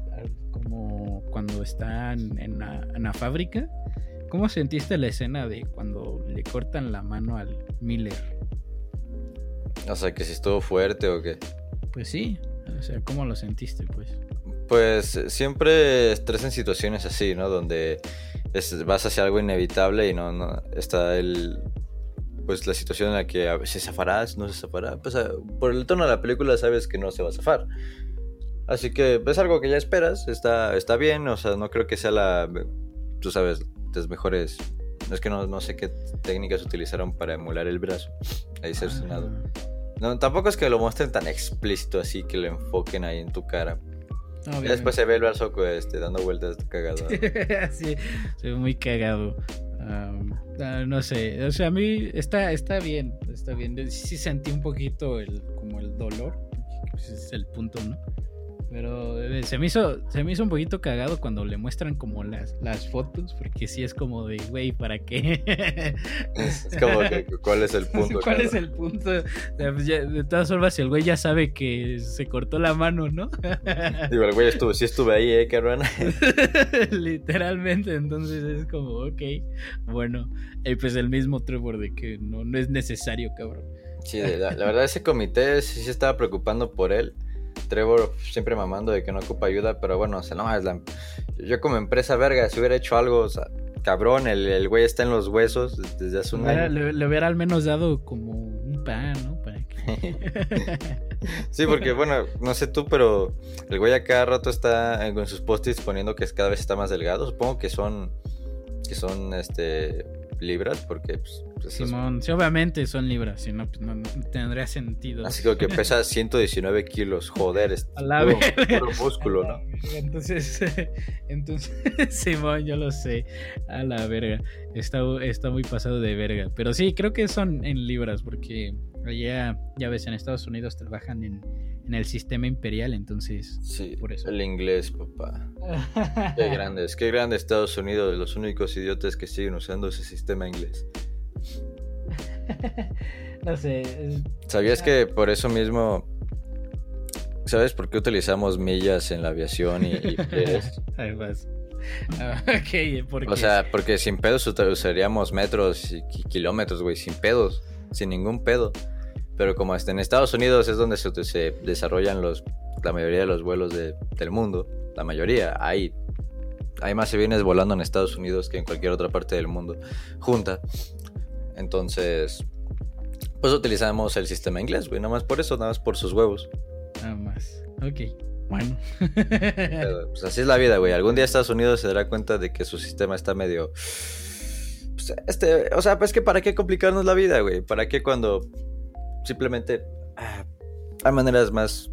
como cuando están en la, fábrica. ¿Cómo sentiste la escena de cuando le cortan la mano al Miller? O sea, que si estuvo fuerte o qué. Pues sí, o sea, ¿cómo lo sentiste, pues? Pues siempre estrés en situaciones así, ¿no? Donde vas hacia algo inevitable y no, no está el, pues la situación en la que se zafará, no se zafará, pues por el tono de la película sabes que no se va a zafar. Así que es algo que ya esperas, está, está bien, o sea, no creo que sea la, tú sabes, las mejores, es que no, no sé qué técnicas utilizaron para emular el brazo, ahí cercenado. Ah. No, tampoco es que lo muestren tan explícito así, que lo enfoquen ahí en tu cara. Y después se ve el brazo este, dando vueltas cagado. sí, se ve muy cagado. Ah, no sé, o sea, a mí está, está bien, está bien. Sí sentí un poquito el, como el dolor, ese es el punto, ¿no? Pero eh, se me hizo, se me hizo un poquito cagado cuando le muestran como las, las fotos, porque sí es como de, güey, ¿para qué? es como que, ¿cuál es el punto? ¿Cuál es el punto? Pues de todas formas, el güey ya sabe que se cortó la mano, ¿no? Digo, el güey estuvo, sí estuve ahí, eh, cabrón. Literalmente, entonces es como, ok, bueno, y pues el mismo Trevor de que no, no es necesario, cabrón. Sí, la, la verdad ese comité sí se estaba preocupando por él. Trevor siempre mamando de que no ocupa ayuda, pero bueno, o sea, no, es la... yo como empresa verga, si hubiera hecho algo, o sea, cabrón, el, el güey está en los huesos desde hace un año. Le, le, hubiera al menos dado como un pan, ¿no? Para que... sí, porque bueno, no sé tú, pero el güey a cada rato está en sus posts poniendo que cada vez está más delgado. Supongo que son, que son, este, libras, porque pues, pues Simón, sí, obviamente son libras, si no, pues no, tendría sentido. Así como que pesa 119 kilos, joder, es a la puro, músculo, ¿no? Entonces, entonces, Simón, yo lo sé, a la verga, está, está muy pasado de verga, pero sí, creo que son en libras, porque allá, ya ves, en Estados Unidos trabajan en, en el sistema imperial, entonces, sí, por eso. El inglés, papá. qué grandes, qué grande Estados Unidos, los únicos idiotas que siguen usando ese sistema inglés. no sé. ¿Sabías que por eso mismo... ¿Sabes por qué utilizamos millas en la aviaón y, y vas. Ah, okay, O sea, porque sin pedos usaríamos metros y kilómetros, güey, sin pedos, sin ningún pedo. Pero como hasta en Estados Unidos es donde se, se desarrollan los, la mayoría de los vuelos de, del mundo, la mayoría, hay, hay más aviones volando en Estados Unidos que en cualquier otra parte del mundo junta. Entonces, pues utilizamos el sistema inglés, güey, nada más por eso, nada más por sus huevos. Nada más, ok. Bueno. pues así es la vida, güey. Algún día Estados Unidos se dará cuenta de que su sistema está medio... Pues, este, o sea, pues que para qué complicarnos la vida, güey. ¿Para qué cuando simplemente ah, hay maneras más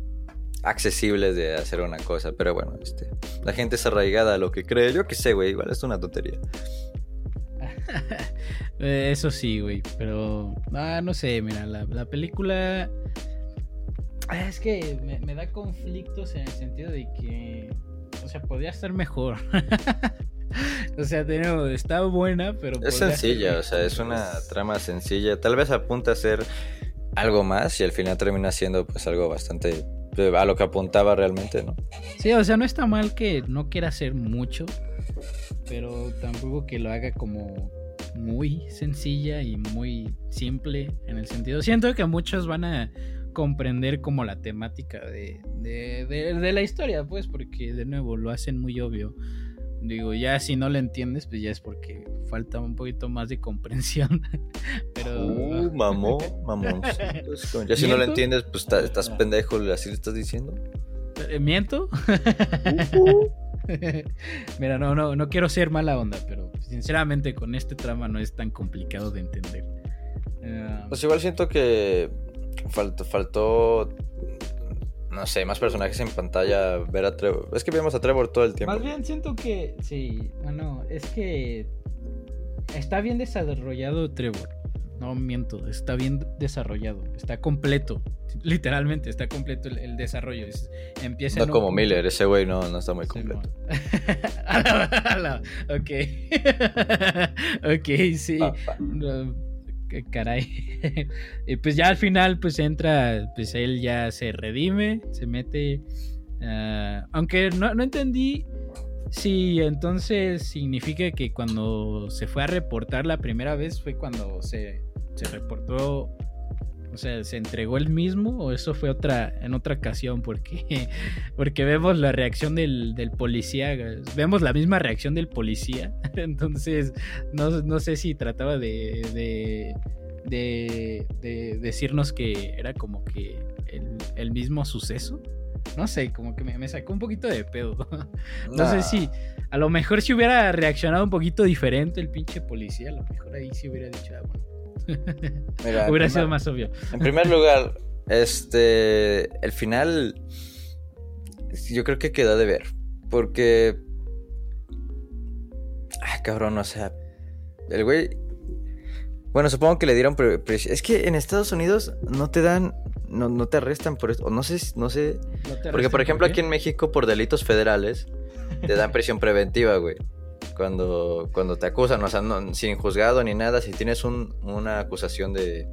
accesibles de hacer una cosa, pero bueno, este, la gente es arraigada a lo que cree, yo qué sé, güey, igual es una tontería. Eh, eso sí, güey, pero ah, no sé, mira, la, película ah, es que me, da conflictos en el sentido de que, o sea, podría estar mejor. o sea, tenemos, está buena, pero... Es sencilla, o sea, es una trama sencilla. Tal vez apunta a ser algo más y al final termina siendo pues algo bastante eh, a lo que apuntaba realmente, ¿no? Sí, o sea, no está mal que no quiera hacer mucho, pero tampoco que lo haga como muy sencilla y muy simple en el sentido. Siento que muchos van a comprender como la temática de, de, de la historia, pues, porque de nuevo lo hacen muy obvio. Digo, ya si no lo entiendes, pues ya es porque falta un poquito más de comprensión. Pero. Uh, mamón, mamón. Ya si no lo entiendes, pues estás pendejo, así le estás diciendo. Eh, ¿Miento? Mira, no, no, no quiero ser mala onda, pero sinceramente con este trama no es tan complicado de entender. pues igual siento que faltó, faltó no sé, más personajes en pantalla, ver a Trevor. Es que vemos a Trevor todo el tiempo. Más bien siento que, sí, bueno, es que está bien desarrollado Trevor. No miento, está bien desarrollado, está completo. Literalmente está completo el, desarrollo. empieza no como Miller, ese güey no, no está muy completo. ok. ok, sí caray. y pues ya al final, pues entra, pues él ya se redime, se mete. Ah, aunque no, entendí si entonces significa que cuando se fue a reportar la primera vez fue cuando se, se reportó o sea, ¿se entregó él mismo o eso fue otra en otra ocasión? Porque, porque vemos la reacción del, policía, vemos la misma reacción del policía. Entonces, no, sé si trataba de, de, decirnos que era como que el, mismo suceso. No sé, como que me, sacó un poquito de pedo. No sé si, a lo mejor si hubiera reaccionado un poquito diferente el pinche policía, a lo mejor ahí sí hubiera dicho, ah, bueno Hubiera sido más obvio. En primer lugar, este. El final. Yo creo que queda de ver. Porque. Ay, cabrón, o sea. El güey. Bueno, supongo que le dieron. Es que en Estados Unidos no te dan no, no te arrestan por esto. O no sé, no sé. Porque, por ejemplo, aquí en México, por delitos federales, te dan prisión preventiva, güey. Cuando, cuando te acusan, o sea, sin juzgado ni nada, si tienes un, una acusación de.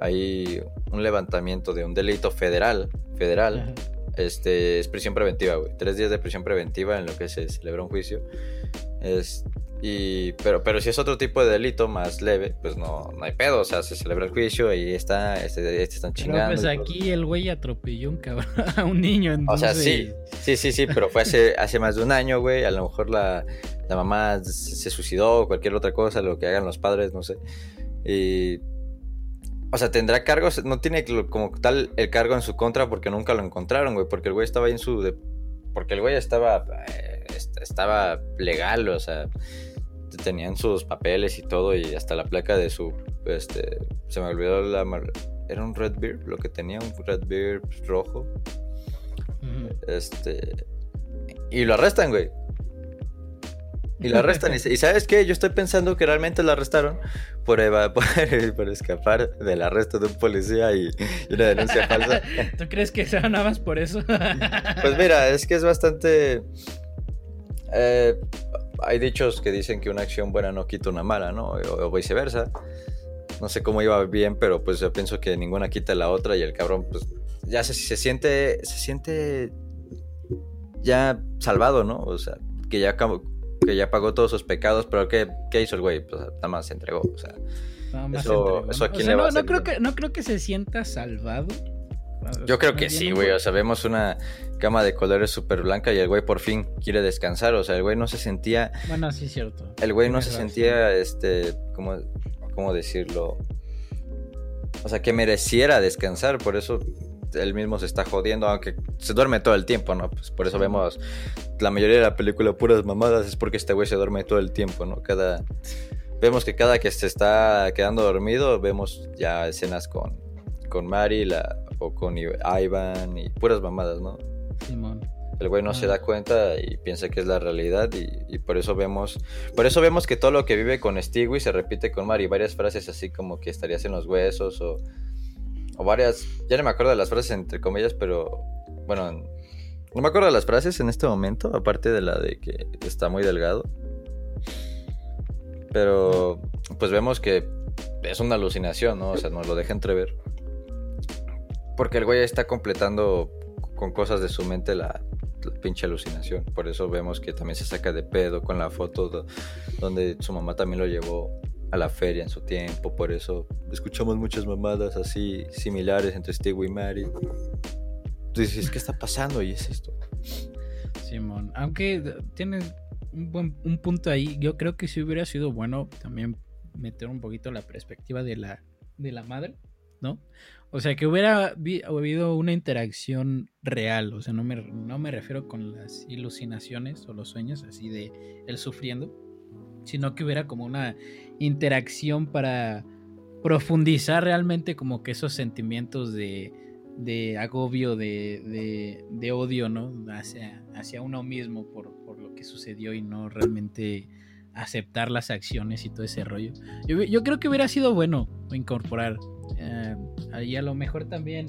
Hay un levantamiento de un delito federal, federal, este, es prisión preventiva, güey. Tres días de prisión preventiva en lo que se celebra un juicio. Es, y, pero, pero si es otro tipo de delito más leve, pues no, no hay pedo. O sea, se celebra el juicio y está, este, este están chingando. pues aquí el güey atropelló un cabrón, a un niño. Entonces... O sea, sí, sí, sí, sí, pero fue hace, hace más de un año, güey. A lo mejor la, la mamá se suicidó o cualquier otra cosa, lo que hagan los padres, no sé. Y o sea, tendrá cargos, no tiene como tal el cargo en su contra porque nunca lo encontraron, güey, porque el güey estaba ahí en su... porque el güey estaba, eh, estaba legal, o sea, tenían sus papeles y todo y hasta la placa de su, este, se me olvidó la... Era un Red Beard, lo que tenía, un Red Beard rojo. Este... Y lo arrestan, güey. Y lo arrestan. y, sabes qué? Yo estoy pensando que realmente lo arrestaron por, por, escapar del arresto de un policía y, una denuncia falsa. ¿Tú crees que sea nada más por eso? pues mira, es que es bastante... Eh, hay dichos que dicen que una acción buena no quita una mala, ¿no? O, viceversa. No sé cómo iba bien, pero pues yo pienso que ninguna quita la otra y el cabrón, pues ya se, se siente, se siente ya salvado, ¿no? O sea, que ya que ya pagó todos sus pecados, pero ¿qué, qué hizo el güey? Pues nada más se entregó, o sea. eso, eso aquí le va no, creo que, no creo que se sienta salvado. Yo creo que sí, güey. O sea, vemos una cama de colores súper blanca y el güey por fin quiere descansar. O sea, el güey no se sentía. Bueno, sí, cierto. El güey no se sentía, este, ¿cómo, ¿cómo decirlo? O sea, que mereciera descansar. Por eso él mismo se está jodiendo, aunque se duerme todo el tiempo, ¿no? Pues por eso vemos la mayoría de la película puras mamadas, es porque este güey se duerme todo el tiempo, ¿no? Cada... Vemos que cada que se está quedando dormido, vemos ya escenas con, con Mari la, o con Ivan y puras mamadas, ¿no? Simón. El güey no se da cuenta y piensa que es la realidad y, por eso vemos por eso vemos que todo lo que vive con Stewie se repite con Mari, varias frases así como que estarías en los huesos o o varias, ya no me acuerdo de las frases entre comillas, pero bueno, no me acuerdo de las frases en este momento, aparte de la de que está muy delgado. Pero pues vemos que es una alucinación, ¿no? O sea, nos lo deja entrever. Porque el güey está completando con cosas de su mente la, pinche alucinación. Por eso vemos que también se saca de pedo con la foto donde su mamá también lo llevó a la feria en su tiempo, por eso escuchamos muchas mamadas así similares entre Steve y Mary. Dices, ¿qué está pasando? Y es esto. Simón, aunque tiene un buen un punto ahí, yo creo que si hubiera sido bueno también meter un poquito la perspectiva de la, de la madre, ¿no? O sea, que hubiera habido una interacción real, o sea, no me, no me refiero con las ilucinaciones o los sueños así de él sufriendo, sino que hubiera como una interacción para profundizar realmente como que esos sentimientos de, de agobio, de, de, odio, ¿no? Hacia, hacia uno mismo por, por, lo que sucedió y no realmente aceptar las acciones y todo ese rollo. Yo, yo creo que hubiera sido bueno incorporar. Eh, ahí a lo mejor también,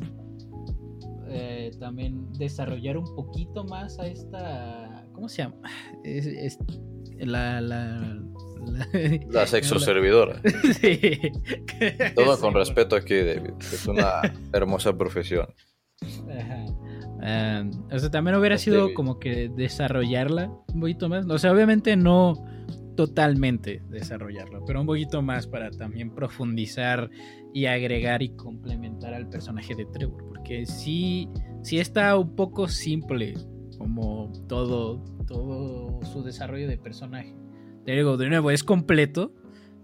eh, también desarrollar un poquito más a esta... ¿Cómo se llama? es, la, la, la, sexo servidora. sí. Todo con respeto aquí, David. Es una hermosa profesión. Ajá. o sea, también hubiera sido como que desarrollarla un poquito más. O sea, obviamente no totalmente desarrollarla, pero un poquito más para también profundizar y agregar y complementar al personaje de Trevor. Porque sí, sí está un poco simple como todo, todo su desarrollo de personaje. Te digo, de nuevo, es completo,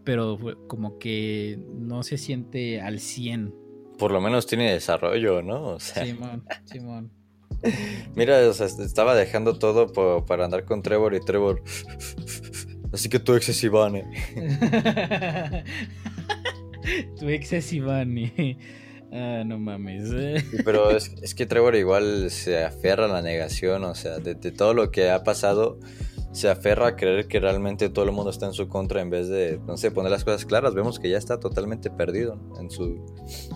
pero como que no se siente al 100. Por lo menos tiene desarrollo, ¿no? Simón, Simón. Mira, o sea, estaba dejando todo para andar con Trevor y Trevor. Así que tu ex es Ivane. tu ex es Ivane. Ah, no mames. pero es, que Trevor igual se aferra a la negación, o sea, de, todo lo que ha pasado, se aferra a creer que realmente todo el mundo está en su contra en vez de, no sé, poner las cosas claras. Vemos que ya está totalmente perdido en su,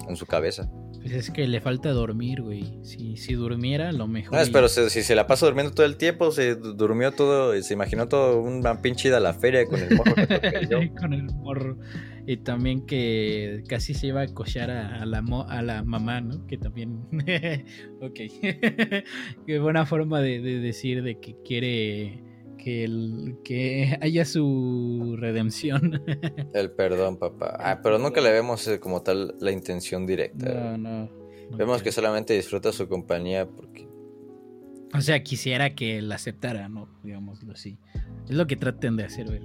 en su cabeza. Pues es que le falta dormir, güey. Si, si durmiera, lo mejor. No, pero si, si se la pasa durmiendo todo el tiempo, se durmió todo, se imaginó todo una pinche a la feria con el morro que con el morro. Y también que casi se iba a cochar a, a la, mo- a la mamá, ¿no? Que también. ok. Qué buena forma de, de decir de que quiere que, el, que haya su redención. El perdón, papá. Ah, pero nunca le vemos eh, como tal la intención directa. no, no. no Vemos que solamente disfruta su compañía porque... O sea, quisiera que la aceptara, ¿no? Digámoslo así. Es lo que traten de hacer, ver.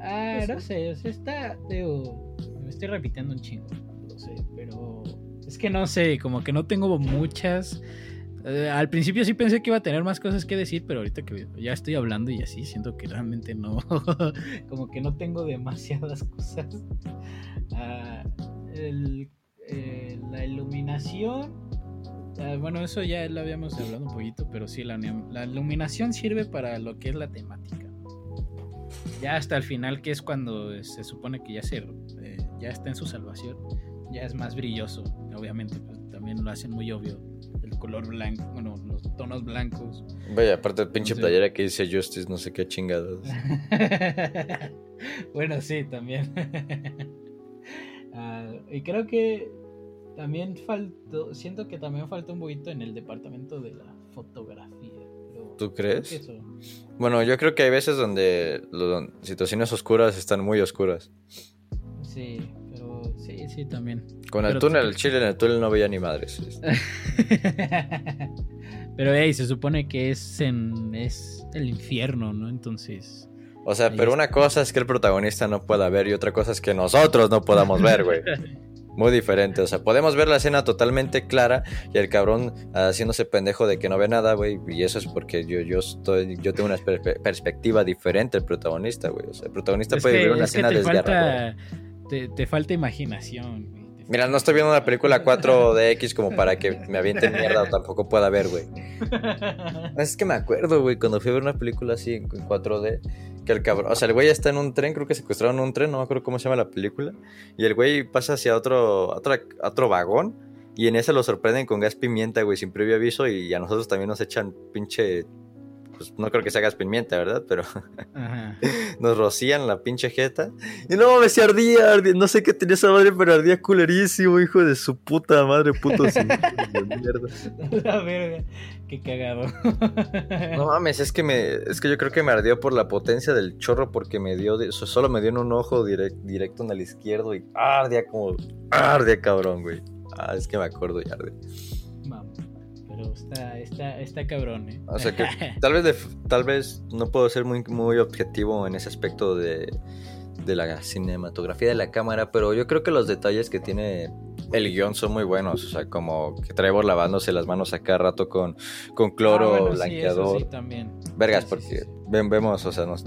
Ah, Pues no sé, o sea, está, digo, me estoy repitiendo un chingo, no sé, pero es que no sé, como que no tengo muchas. Eh, al principio sí pensé que iba a tener más cosas que decir, pero ahorita que ya estoy hablando y así, siento que realmente no, como que no tengo demasiadas cosas. Ah, eh, la iluminación, ah, bueno, eso ya lo habíamos hablado un poquito, pero sí, la, la iluminación sirve para lo que es la temática. Ya hasta el final, que es cuando se supone que ya se eh, ya está en su salvación, ya es más brilloso. Obviamente, pues, también lo hacen muy obvio. El color blanco, bueno, los tonos blancos. Vaya, aparte de pinche Sí. playera que dice Justice, no sé qué chingados. bueno, sí, también. Ah, y creo que también faltó, siento que también faltó un poquito en el departamento de la fotografía. pero ¿Tú crees? eso- Bueno, yo creo que hay veces donde las situaciones oscuras están muy oscuras. Sí, sí, sí, también. Con el túnel, el chile en el túnel no veía ni madres. Pero hey, se supone que es en es el infierno, ¿no? Entonces, O sea, pero está. una cosa es que el protagonista no pueda ver y otra cosa es que nosotros no podamos ver, güey. Muy diferente, o sea, podemos ver la escena totalmente clara y el cabrón haciéndose pendejo de que no ve nada, güey, y eso es porque yo, yo estoy, yo tengo una perspe- perspectiva diferente al protagonista, güey, o sea, el protagonista es puede que, ver una es escena desgarradora. falta te, te falta imaginación. güey. Mira, no estoy viendo una película 4DX como para que me avienten mierda o tampoco pueda ver, güey. Es que me acuerdo, güey, cuando fui a ver una película así en 4D, que el cabrón, o sea, el güey está en un tren, creo que secuestraron un tren, no me acuerdo cómo se llama la película, y el güey pasa hacia otro, otro, otro vagón, y en ese lo sorprenden con gas pimienta, güey, sin previo aviso, y a nosotros también nos echan pinche, pues no creo que sea gas pimienta, ¿verdad? Pero Ajá. nos rocían la pinche jeta, y no mames, se ardía, ardía, no sé qué tenía esa madre, pero ardía culerísimo, hijo de su puta madre, puto de mierda. La verga, qué cagado. No mames, es que me, es que yo creo que me ardió por la potencia del chorro porque me dio, solo me dio en un ojo direct- directo en el izquierdo y ardía como, ardía cabrón, güey. Ah, es que me acuerdo y arde. Pero está, está, está cabrón, ¿eh? O sea que tal vez, de- tal vez no puedo ser muy, muy objetivo en ese aspecto de, de la cinematografía de la cámara, pero yo creo que los detalles que tiene el guion son muy buenos. O sea, como que Trevor lavándose las manos a cada rato con, con cloro, Ah, bueno, sí, eso blanqueador. sí, también. Vergas, Sí, porque vemos, o sea, nos,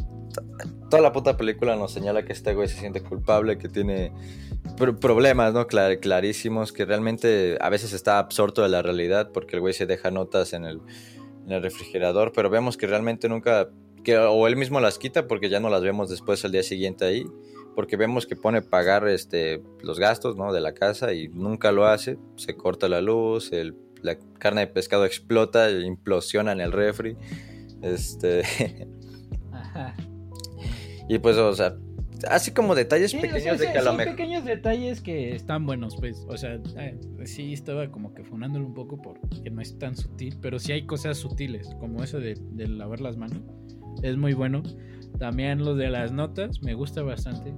toda la puta película nos señala que este güey se siente culpable, que tiene pr- problemas, ¿no? Clar- clarísimos, que realmente a veces está absorto de la realidad porque el güey se deja notas en el, en el refrigerador, pero vemos que realmente nunca, que, o él mismo las quita porque ya no las vemos después al día siguiente ahí, porque vemos que pone pagar este, los gastos, ¿no? De la casa y nunca lo hace, se corta la luz, el, la carne de pescado explota, implosiona en el refri. Este. y pues, o sea, así como detalles Sí, o pequeños sea, de sí, que a lo mejor. pequeños detalles que están buenos, pues. O sea, eh, sí estaba como que funándolo un poco porque no es tan sutil, pero sí hay cosas sutiles, como eso de, de lavar las manos. Es muy bueno. También lo de las notas, me gusta bastante.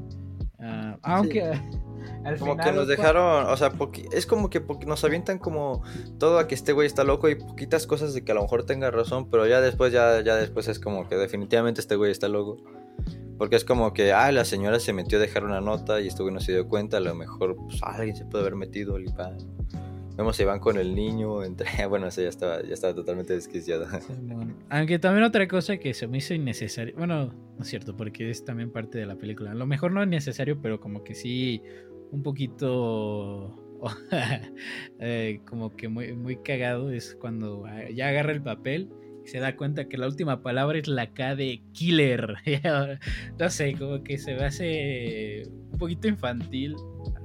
Ah, aunque al Como final, que nos dejaron, o sea, es como que nos avientan como todo a que este güey está loco y poquitas cosas de que a lo mejor tenga razón, pero ya después, ya, ya después es como que definitivamente este güey está loco. Porque es como que, ah, la señora se metió a dejar una nota y este güey no se dio cuenta, a lo mejor pues, alguien se puede haber metido, pa. Vemos se van con el niño, entre... bueno, eso ya estaba, ya estaba totalmente desquiciado. Aunque también otra cosa que se me hizo innecesario. Bueno, no es cierto, porque es también parte de la película. A lo mejor no es necesario, pero como que sí, un poquito. eh, como que muy, muy cagado es cuando ah, ya agarra el papel se da cuenta que la última palabra es la K de killer. no sé, como que se me hace un poquito infantil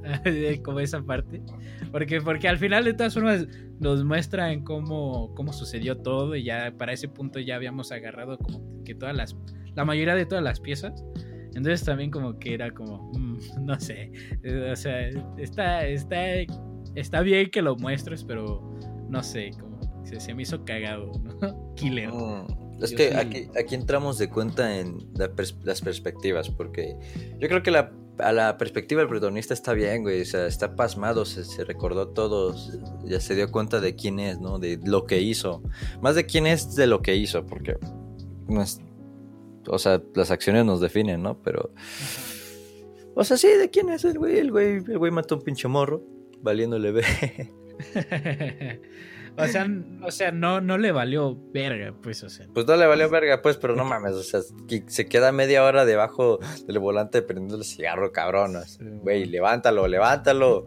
como esa parte. Porque, porque al final, de todas formas, nos muestran cómo, cómo sucedió todo. Y ya para ese punto ya habíamos agarrado como que todas las. La mayoría de todas las piezas. Entonces también como que era como. mm, no sé. eh, O sea, está, está, está bien que lo muestres, pero no sé, como se, se me hizo cagado, ¿no? Killer. Mm, Es Yo que sí- aquí, aquí entramos de cuenta en la pers- las perspectivas, porque yo creo que la, a la perspectiva del protagonista está bien, güey, o sea, está pasmado, se, se recordó todo, ya se dio cuenta de quién es, ¿no? De lo que hizo. Más de quién es de lo que hizo, porque no es- o sea, las acciones nos definen, ¿no? Pero, o sea, sí, de quién es el güey, el güey, el güey mató a un pinche morro, valiéndole ve. o sea, o sea no, no le valió verga, pues, o sea. Pues no le valió verga, pues, pero no mames, o sea, se queda media hora debajo del volante prendiendo el cigarro, cabrón. Sí, Güey, levántalo, levántalo.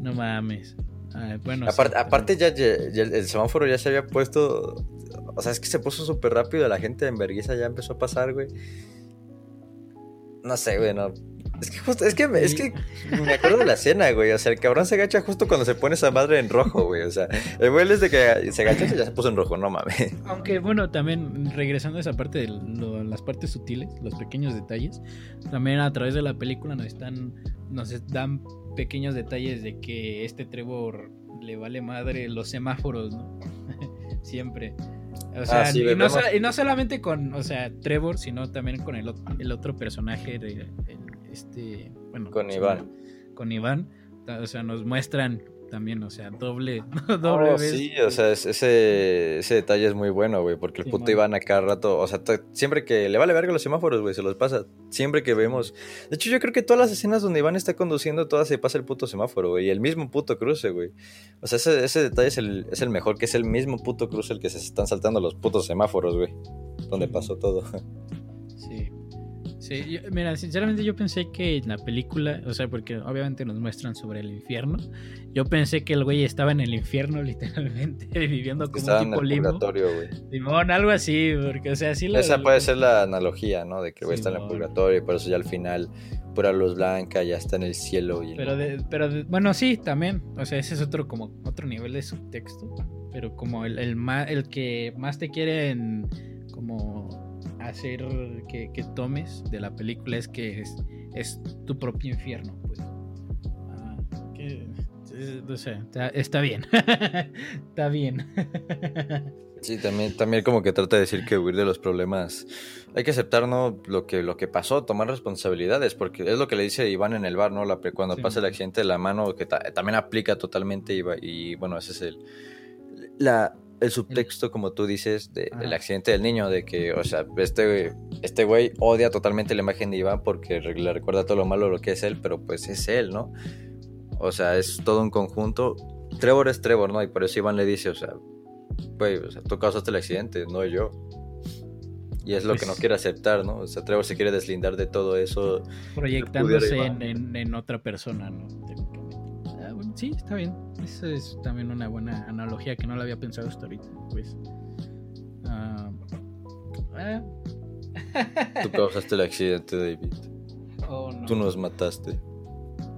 No mames. Ay, bueno, aparte, sí, aparte ya, ya- ya el, semáforo ya se había puesto. O sea, es que se puso súper rápido, la gente en vergüenza ya empezó a pasar, güey. No sé, güey, no. Es que justo, es que, me- es que me acuerdo de la escena, güey. O sea, el cabrón se agacha justo cuando se pone esa madre en rojo, güey. O sea, el güey desde que se agacha ya se puso en rojo, no mames. Aunque bueno, también regresando a esa parte de lo- las partes sutiles, los pequeños detalles, también a través de la película nos están, nos dan pequeños detalles de que este Trevor le vale madre los semáforos, ¿no? Siempre. O sea, Ah, sí, y, no, y no solamente con, o sea, Trevor, sino también con el, ot- el otro personaje, de, el- este, bueno, Con ¿cómo se Iván. Con Iván, o sea, nos muestran también, o sea, doble, doble Oh, vez. sí, o sea, es- ese, ese detalle es muy bueno, güey, porque el Sí, puto man. Iván a cada rato, o sea, siempre que le vale verga los semáforos, güey, se los pasa, siempre que vemos, de hecho yo creo que todas las escenas donde Iván está conduciendo, todas se pasa el puto semáforo, güey, y el mismo puto cruce, güey, o sea, ese, ese detalle es el, es el mejor, que es el mismo puto cruce el que se están saltando los putos semáforos, güey, donde pasó todo. Sí. Yo- mira, sinceramente yo pensé que en la película, o sea, porque obviamente nos muestran sobre el infierno, yo pensé que el güey estaba en el infierno literalmente, viviendo como Estaba un en tipo el limbo. purgatorio, güey. Simón, algo así, porque, o sea, sí lo- Esa lo- puede ser la analogía, ¿no? De que güey está en el purgatorio y por eso ya al final, pura luz blanca, ya está en el cielo y... Pero, de- pero de- bueno, sí, también, o sea, ese es otro como otro nivel de subtexto, pero como el, el, ma- el que más te quieren como hacer que, que tomes de la película es que es, es tu propio infierno, pues. Ah, que- o sea, está, está bien. está bien. Sí, también, también como que trata de decir que huir de los problemas. Hay que aceptar, ¿no? Lo que, lo que pasó, tomar responsabilidades, porque es lo que le dice Iván en el bar, ¿no? La, cuando Sí. pasa el accidente de la mano, que ta- también aplica totalmente, y, y bueno, ese es el, la, el subtexto, como tú dices, de- del accidente del niño, de que, o sea, este, este güey odia totalmente la imagen de Iván porque le recuerda todo lo malo lo que es él, pero pues es él, ¿no? O sea, es todo un conjunto. Trevor es Trevor, ¿no? Y por eso Iván le dice, o sea, güey, o sea, tú causaste el accidente, no yo. Y es lo que Pues- no quiere aceptar, ¿no? O sea, Trevor se quiere deslindar de todo eso. Proyectándose en, en- en otra persona, ¿no? Sí, está bien. Eso es también una buena analogía que no la había pensado hasta ahorita. Pues. Ah. Tú causaste el accidente, David. Oh, no. Tú nos mataste.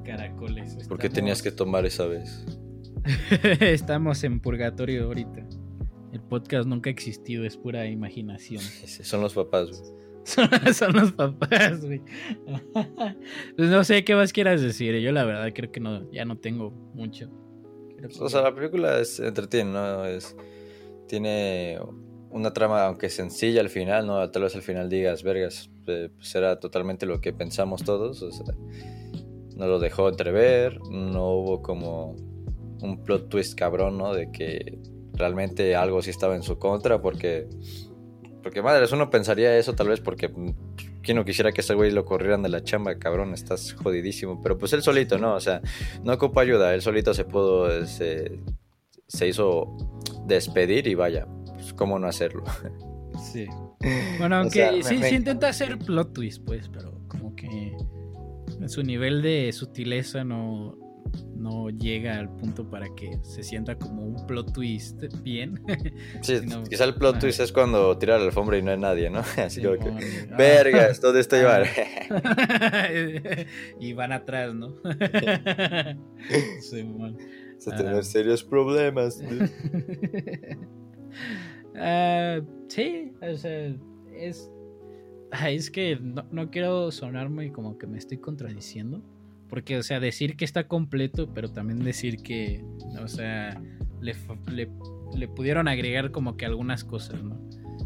Caracoles. ¿Por qué tenías que tomar esa vez? Estamos en purgatorio ahorita. El podcast nunca ha existido, es pura imaginación. Son los papás, güey. Son, los papás, güey. Pues no sé qué más quieras decir. Yo la verdad creo que no, ya no tengo mucho. O sea, la película es entretiene, ¿no? Es, tiene una trama, aunque sencilla al final, ¿no? Tal vez al final digas, vergas, eh, pues era totalmente lo que pensamos todos. O sea, no lo dejó entrever, no hubo como un plot twist cabrón, ¿no? De que realmente algo sí estaba en su contra, porque, porque madres, uno pensaría eso tal vez porque mm, quién no quisiera que ese güey lo corrieran de la chamba, cabrón, estás jodidísimo. Pero pues él solito, ¿no? O sea, no ocupa ayuda, él solito se pudo, se, se hizo despedir y vaya, pues cómo no hacerlo. Sí. Bueno, O aunque sea, me- sí, me- sí intenta hacer plot twist, pues, pero como que en su nivel de sutileza no, no llega al punto para que se sienta como un plot twist bien. Sí, quizá el plot twist es cuando tira la alfombra y no hay nadie, ¿no? Así como que, ah. vergas, ¿dónde estoy Ah. mal? y van atrás, ¿no? Simón. Vas a Ah. tener serios problemas. Ah, sí, o sea, es. ah, Es que no, no quiero sonar muy como que me estoy contradiciendo. Porque, o sea, decir que está completo, pero también decir que, o sea, le, le, le pudieron agregar como que algunas cosas, ¿no?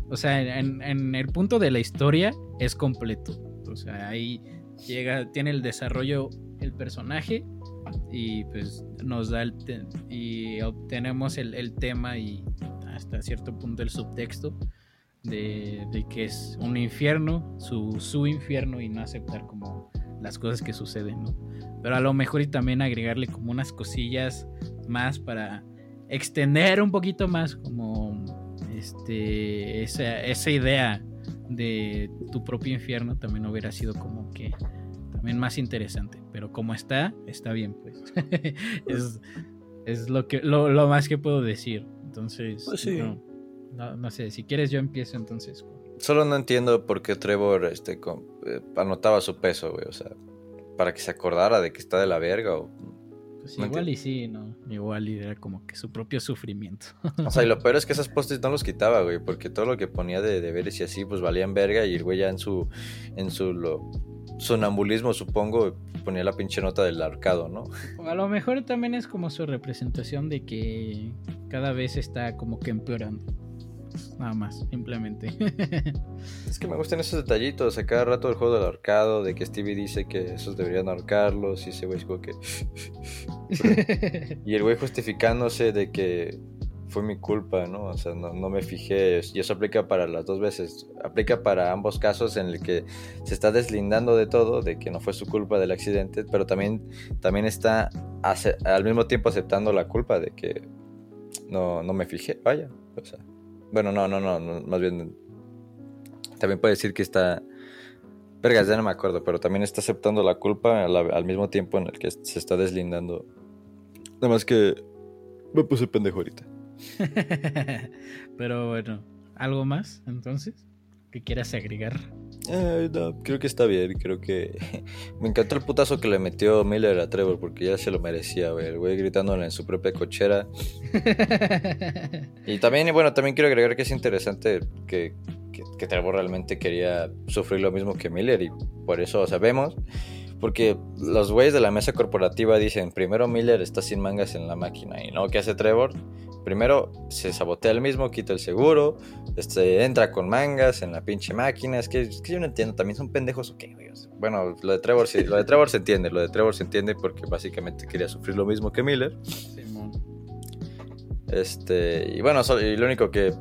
O sea, en, en el punto de la historia es completo. O sea, ahí llega, tiene el desarrollo el personaje y pues nos da el y obtenemos el, el tema y hasta cierto punto el subtexto de, de que es un infierno, su, su infierno y no aceptar como las cosas que suceden, ¿no? Pero a lo mejor y también agregarle como unas cosillas más para extender un poquito más como este esa, esa idea de tu propio infierno también hubiera sido como que también más interesante. Pero como está, está bien, pues. es, es lo que lo, lo más que puedo decir. Entonces, Pues sí. no, no, no sé, si quieres yo empiezo entonces. Solo no entiendo por qué Trevor este, con- eh, anotaba su peso, güey. O sea, para que se acordara de que está de la verga. O, Pues No igual y sí, ¿no? Igual y era como que su propio sufrimiento. o sea, y lo peor es que esas postes no los quitaba, güey. Porque todo lo que ponía de deberes y así, pues valían verga. Y el güey ya en su, en su lo- sonambulismo, supongo, ponía la pinche nota del arcado, ¿no? A lo mejor también es como su representación de que cada vez está como que empeorando. Nada más, simplemente. Es que me gustan esos detallitos. A cada rato el juego del ahorcado, de que Stevie dice que esos deberían ahorcarlos. Y ese güey es como que. Y el güey justificándose de que fue mi culpa, ¿no? O sea, no, no me fijé. Y eso aplica para las dos veces. Aplica para ambos casos en el que se está deslindando de todo, de que no fue su culpa del accidente, pero también, también está al mismo tiempo aceptando la culpa de que no, no me fijé, vaya. O sea, bueno, no, no, no, no, más bien también puede decir que está... Vergas, ya no me acuerdo, pero también está aceptando la culpa al, al mismo tiempo en el que se está deslindando. Nada más que me puse pendejo ahorita. Pero bueno, ¿algo más entonces? ¿Que quieras agregar? No, creo que está bien, creo que... me encantó el putazo que le metió Miller a Trevor porque ya se lo merecía, güey. El güey gritándole en su propia cochera. Y también, y bueno, también quiero agregar que es interesante que, que, que Trevor realmente quería sufrir lo mismo que Miller y por eso, vemos, porque los güeyes de la mesa corporativa dicen, primero Miller está sin mangas en la máquina y no, ¿qué hace Trevor? Primero se sabotea el mismo, quita el seguro, este, entra con mangas en la pinche máquina, es que, es que yo no entiendo, también son pendejos o qué, güey. O sea, bueno, lo de Trevor sí, lo de Trevor se entiende, lo de Trevor se entiende porque básicamente quería sufrir lo mismo que Miller. Simón. Este, y bueno, so- y lo único que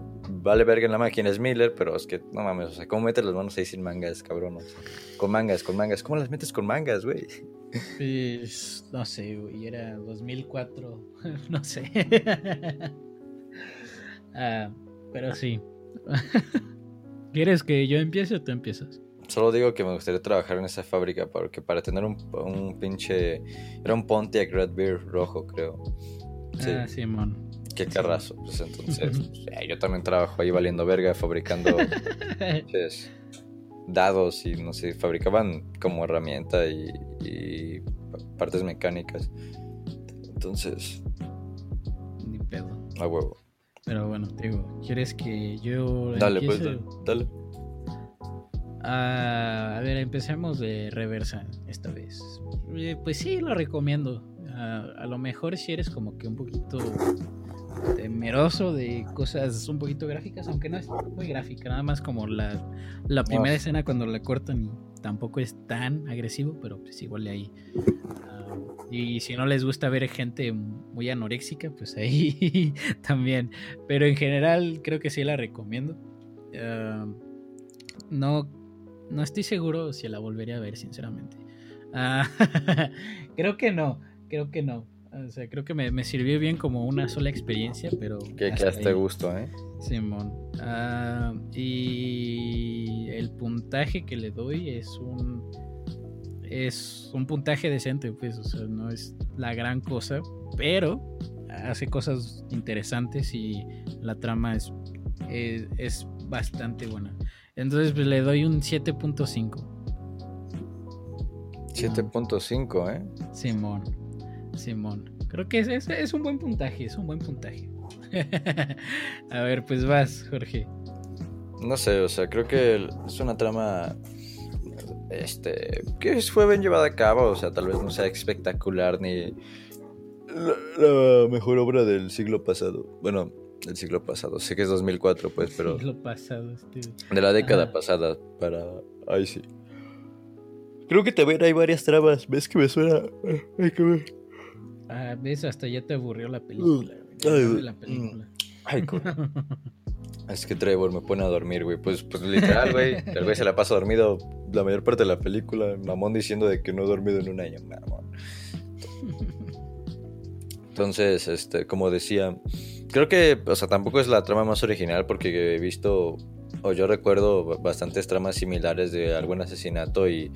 vale verga en la máquina es Miller, pero es que no mames, o sea, ¿cómo metes las manos ahí sin mangas, cabrón? O sea, con mangas, con mangas, ¿cómo las metes con mangas, güey? Pues, no sé, güey, era 2004, no sé. Ah, pero sí. ¿Quieres que yo empiece o tú empiezas? Solo digo que me gustaría trabajar en esa fábrica porque para tener un, un pinche. Era un Pontiac Red Beer rojo, creo. Sí, Ah, Simón. Qué carrazo. Pues entonces, pues, yo también trabajo ahí valiendo verga, fabricando dados y no sé, fabricaban como herramienta y, y partes mecánicas. Entonces, Ni pedo. a huevo. Pero bueno, te digo, ¿quieres que yo Dale, pues, dale. Ah, a ver, empecemos de reversa esta vez. Eh, pues sí, lo recomiendo. Ah, a lo mejor si eres como que un poquito temeroso de cosas un poquito gráficas, aunque no es muy gráfica, nada más como la, la primera escena cuando la cortan y tampoco es tan agresivo, pero pues igual de ahí. Ah, y si no les gusta ver gente muy anoréxica, pues ahí también. Pero en general creo que sí la recomiendo. Ah, no, no estoy seguro si la volvería a ver, sinceramente. Ah, creo que no, creo que no. O sea, creo que me, me sirvió bien como una sola experiencia, pero... Que, que hasta hasta ahí. gusto, ¿eh? Simón. Ah, y el puntaje que le doy es un es un puntaje decente, pues, o sea, no es la gran cosa, pero hace cosas interesantes y la trama es, es, bastante buena. Entonces, pues le doy un 7.5. 7.5, ¿eh? Simón, Simón. Creo que es, es, un buen puntaje, es un buen puntaje. A ver, pues vas, Jorge. No sé, o sea, creo que es una trama este que fue bien llevada a cabo, o sea, tal vez no sea espectacular ni la, mejor obra del siglo pasado. Bueno, del siglo pasado, sé que es 2004, pues, pero siglo pasado, de la década pasada para ahí sí. Creo que también hay varias tramas, ves que me suena Ay, que Ah, ves, hasta ya te aburrió la película. Ay, la película. Ay, Es que Trevor me pone a dormir, güey. Pues, pues literal, güey. El güey se la pasa dormido la mayor parte de la película. Mamón diciendo de que no he dormido en un año. Mamón. Entonces, este, como decía, creo que, o sea, tampoco es la trama más original porque he visto, o yo recuerdo bastantes tramas similares de algún asesinato y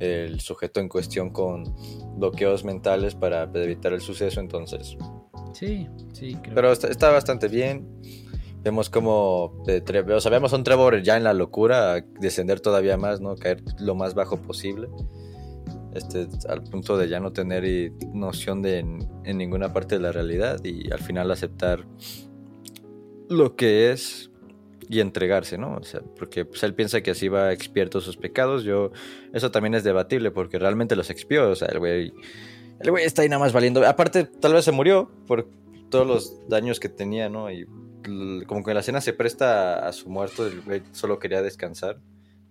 el sujeto en cuestión con bloqueos mentales para evitar el suceso, entonces. Sí, sí, creo. Pero está, está bastante bien. Vemos como, o sea, vemos a un Trevor ya en la locura, descender todavía más, ¿no? Caer lo más bajo posible. Este, al punto de ya no tener noción de en, ninguna parte de la realidad y al final aceptar lo que es y entregarse, ¿no? O sea, porque pues, él piensa que así va a expiar todos sus pecados. Yo, eso también es debatible porque realmente los expió. O sea, el güey, el güey está ahí nada más valiendo. Aparte, tal vez se murió por todos los daños que tenía, ¿no? Y como que la escena se presta a su muerto, el güey solo quería descansar,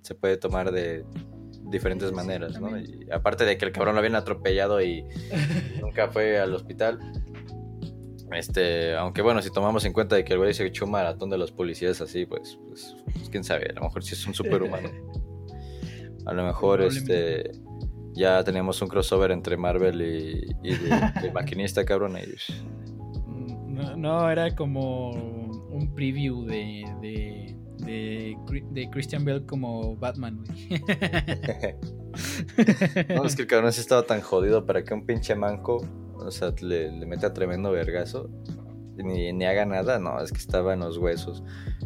se puede tomar de diferentes maneras, ¿no? Y aparte de que el cabrón lo habían atropellado y nunca fue al hospital. Este, aunque bueno, si tomamos en cuenta de que el güey se echó un maratón de los policías así, pues, pues, pues quién sabe, a lo mejor sí es un superhumano. A lo mejor este ya tenemos un crossover entre Marvel y, el maquinista, cabrón. Y... No, no, era como un preview de, de, de, Christian Bell como Batman, no, es que el cabrón se estaba tan jodido para que un pinche manco, o sea, le, le meta tremendo vergazo. Ni, ni haga nada, no, es que estaba en los huesos.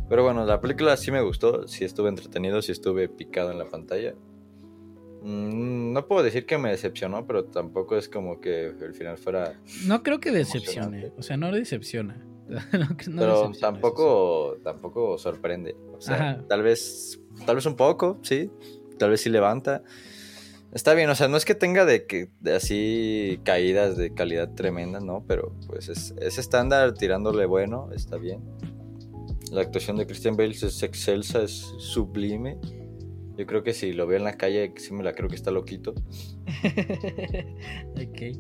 Pero bueno, la película sí me gustó, sí estuve entretenido, sí estuve picado en la pantalla. Mm, no puedo decir que me decepcionó, pero tampoco es como que el final fuera. No creo que decepcione, o sea, no decepciona. Pero tampoco, tampoco sorprende. O sea, tal vez, tal vez un poco, sí. Tal vez sí levanta. Está bien, o sea, no es que tenga de que así caídas de calidad tremenda, ¿no? Pero pues es, estándar tirándole bueno, está bien. La actuación de Christian Bale es excelsa, es sublime. Yo creo que si lo veo en la calle, sí me la creo que está loquito. ok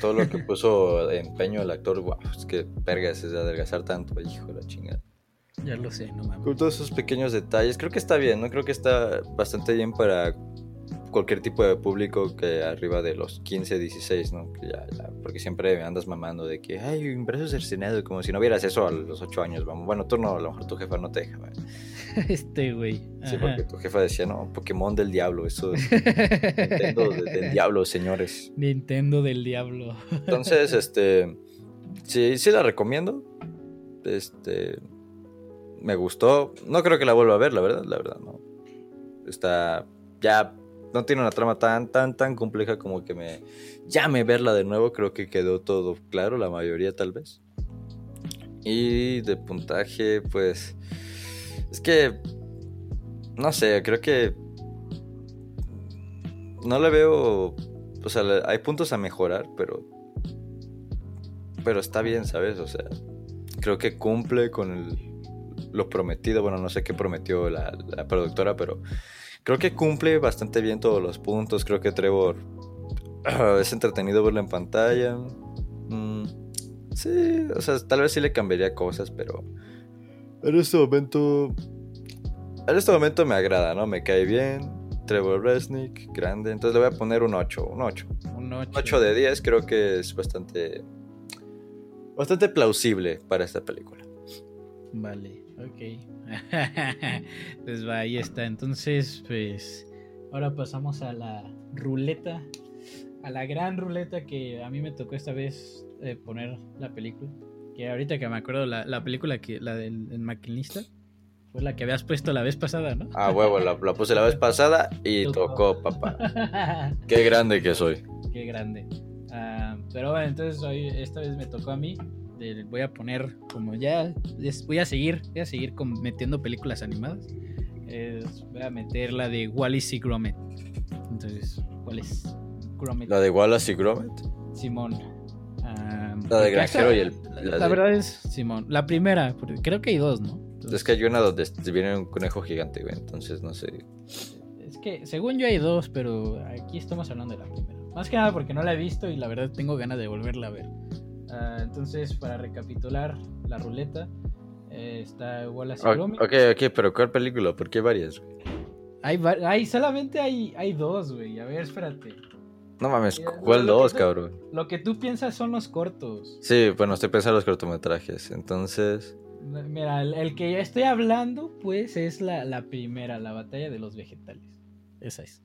todo lo que puso empeño el actor, wow, es que vergas es de adelgazar tanto, hijo de la chingada. Ya lo sé, no mames. Con todos esos pequeños detalles, creo que está bien, ¿no? Creo que está bastante bien para cualquier tipo de público que arriba de los 15, 16, ¿no? porque siempre andas mamando de que, ay, brazos cercenado, como si no vieras eso a los 8 años, vamos. Bueno, tú no, a lo mejor tu jefa no te deja, Este güey. Sí, porque tu jefa decía, no, Pokémon del diablo, eso es Nintendo del diablo, señores. Nintendo del diablo. Entonces, este, sí, sí la recomiendo. Este, me gustó. No creo que la vuelva a ver, la verdad, la verdad, no. Está ya no tiene una trama tan, tan, tan compleja como que me llame verla de nuevo. Creo que quedó todo claro, la mayoría tal vez. Y de puntaje, pues... Es que... No sé, creo que... No le veo... O sea, hay puntos a mejorar, pero... Pero está bien, ¿sabes? O sea, creo que cumple con el, lo prometido. Bueno, no sé qué prometió la, la productora, pero Creo que cumple bastante bien todos los puntos. Creo que Trevor es entretenido verlo en pantalla. Mm, sí, o sea, tal vez sí le cambiaría cosas, pero en este momento. En este momento me agrada, ¿no? Me cae bien. Trevor Resnick, grande. Entonces le voy a poner un 8. Un 8. Un 8. 8 de 10 creo que es bastante. Bastante plausible para esta película. Vale, ok. pues va, ahí está. Entonces, pues ahora pasamos a la ruleta, a la gran ruleta que a mí me tocó esta vez eh, poner la película. Que ahorita que me acuerdo, la, la película que, la del el maquinista, fue la que habías puesto la vez pasada, ¿no? Ah, huevo, la, la puse la vez pasada y Tocó. tocó, papá. Qué grande que soy. Qué grande. Pero bueno, entonces hoy, esta vez me tocó a mí. de- voy a poner, como ya, es- voy a seguir, voy a seguir con- metiendo películas animadas. Voy a meter la de Wallace y Gromit. Entonces, ¿cuál es? Gromit. La de Wallace y Gromit. Simón. Ah, La de Granjero y el. La, la de- verdad es Simón. La primera, porque creo que hay dos, ¿no? Entonces, Es que hay una donde viene un conejo gigante, güey. Entonces no sé. Es que según yo hay dos, pero aquí estamos hablando de la primera. Más que nada porque no la he visto y la verdad tengo ganas de volverla a ver. Ah, entonces, para recapitular la ruleta, eh, está Wallace y Gromit. ok, ok, pero ¿cuál película? ¿Por qué hay varias? Hay, va- hay- solamente hay, hay dos, güey. A ver, espérate. No mames, ¿cuál lo dos, tú- cabrón? Lo que tú piensas son los cortos. Sí, bueno, estoy pensando en los cortometrajes. Entonces. Mira, el, el que estoy hablando, pues, es la, la primera, la batalla de los vegetales. Esa es.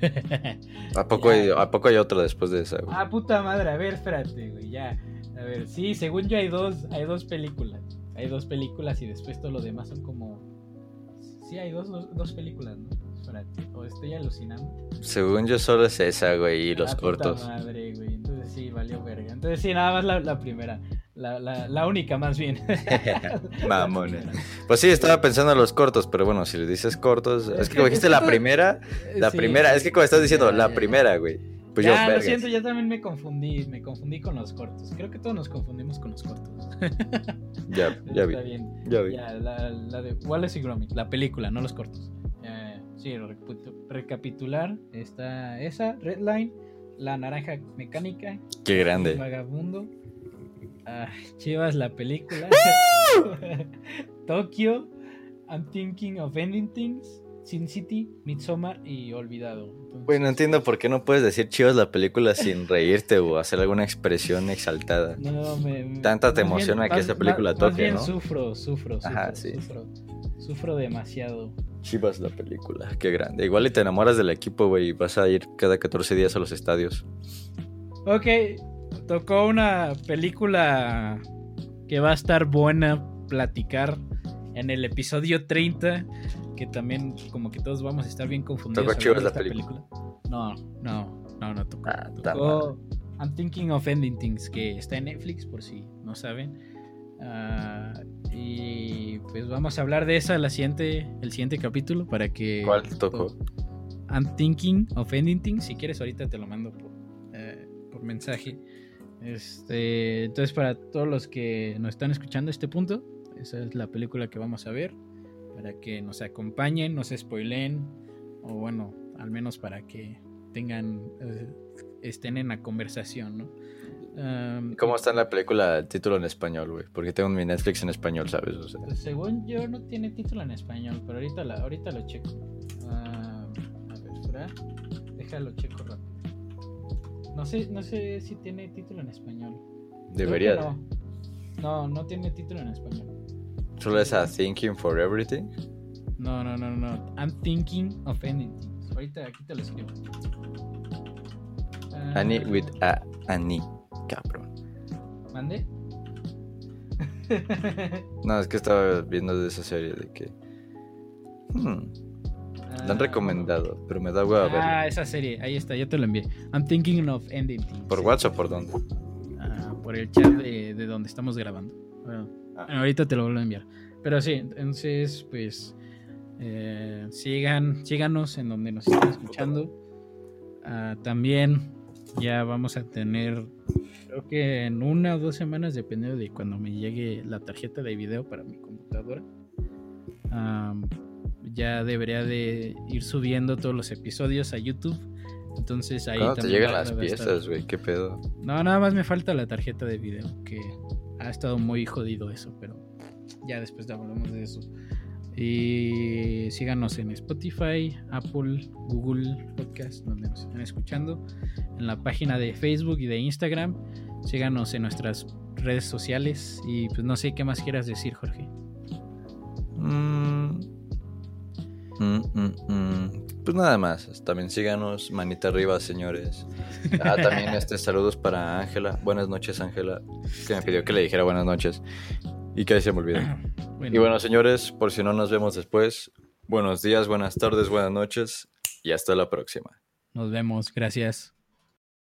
¿A poco, hay, ¿a poco hay otra después de esa, güey? Ah, puta madre, a ver, espérate, güey, ya. A ver, sí, según yo hay dos, hay dos películas. Hay dos películas y después todo lo demás son como... Sí, hay dos, dos, dos películas, ¿no? Espérate, o estoy alucinando. Según yo, solo es esa, güey, y los Ah, puta cortos. madre, güey, entonces sí, valió verga. Entonces sí, nada más la, la primera. La, la, la única, más bien. Mamones. Pues sí, estaba pensando en los cortos, pero bueno, si le dices cortos. Es que como dijiste la primera, la Sí. primera, es que como estás diciendo, Ya, la primera, güey. Pues ya, yo, lo vergas. siento, ya también me confundí, me confundí con los cortos. Creo que todos nos confundimos con los cortos. Ya, ya vi, Está bien. ya vi. Ya, la, la de Wallace y Gromit, la película, no los cortos. Eh, sí, recapitu- recapitular, está esa, Redline, La Naranja Mecánica, Qué El grande. Vagabundo, ah, Chivas, la película, Tokio, I'm Thinking of Ending Things, Sin City, Midsommar y Olvidado. Entonces, Güey, no entiendo por qué no puedes decir chivas la película sin reírte o hacer alguna expresión exaltada. No, me- me- Tanta te bien- emociona que más- esa película más- más toque, bien ¿no? Sufro, sufro, sufro, Ajá, sí. sufro, sufro demasiado. Chivas la película, qué grande. Igual y te enamoras del equipo, güey, y vas a ir cada 14 días a los estadios. Ok, tocó una película que va a estar buena platicar en el episodio 30, que también como que todos vamos a estar bien confundidos. Tocó Chivas la esta No, no, no, no tocó. Ah, tocó I'm Thinking of Ending Things, que está en Netflix por si no saben. Ah, y pues vamos a hablar de esa la siguiente, el siguiente capítulo para que... ¿Cuál tocó? I'm thinking of ending things. Si quieres, ahorita te lo mando por, eh, por mensaje. Este, entonces, para todos los que nos están escuchando a este punto, esa es la película que vamos a ver. Para que nos acompañen, nos spoileen. O bueno, al menos para que tengan. eh, estén en la conversación, ¿no? Um, ¿Cómo está en la película el título en español, güey? Porque tengo mi Netflix en español, ¿sabes? O sea, Pues, según yo no tiene título en español, pero ahorita, la, ahorita lo checo. Ah, a ver, espera. Déjalo checo rápido. No sé, no sé si tiene título en español. Debería. No. no, no tiene título en español. Solo es a Thinking for Everything. No, no, no, no. I'm thinking of ending things. Ahorita aquí te lo escribo. Ah, Annie with a Annie, cabrón. ¿Mande? No, es que estaba viendo de esa serie de que. Hmm, la han Ah, recomendado, pero me da hueva Ah, verla. esa serie, ahí está, ya te lo envié. I'm thinking of ending things. ¿Por WhatsApp por dónde? Ah, por el chat de, de donde estamos grabando. Bueno, Ah. ahorita te lo vuelvo a enviar. Pero sí, entonces, pues, eh, sigan, síganos en donde nos están escuchando. Ah, también ya vamos a tener, creo que en una o dos semanas, dependiendo de cuando me llegue la tarjeta de video para mi computadora. am, ya debería de ir subiendo todos los episodios a YouTube. Entonces ahí ¿Cuándo te también llegan las piezas, güey? ¿Qué pedo? no, nada más me falta la tarjeta de video, que ha estado muy jodido eso, pero ya después hablamos de eso. Y síganos en Spotify, Apple, Google Podcast, donde nos estén escuchando, en la página de Facebook y de Instagram. Síganos en nuestras redes sociales y pues no sé qué más quieras decir, Jorge. Mm. Mm, mm, mm. pues nada más. También síganos, manita arriba, señores. Ah, también este saludos para Ángela. Buenas noches, Ángela. Que me pidió que le dijera buenas noches. Y que ahí se me olvidó. Bueno, Y bueno, señores, por si no nos vemos después, buenos días, buenas tardes, buenas noches y hasta la próxima. nos vemos. Gracias.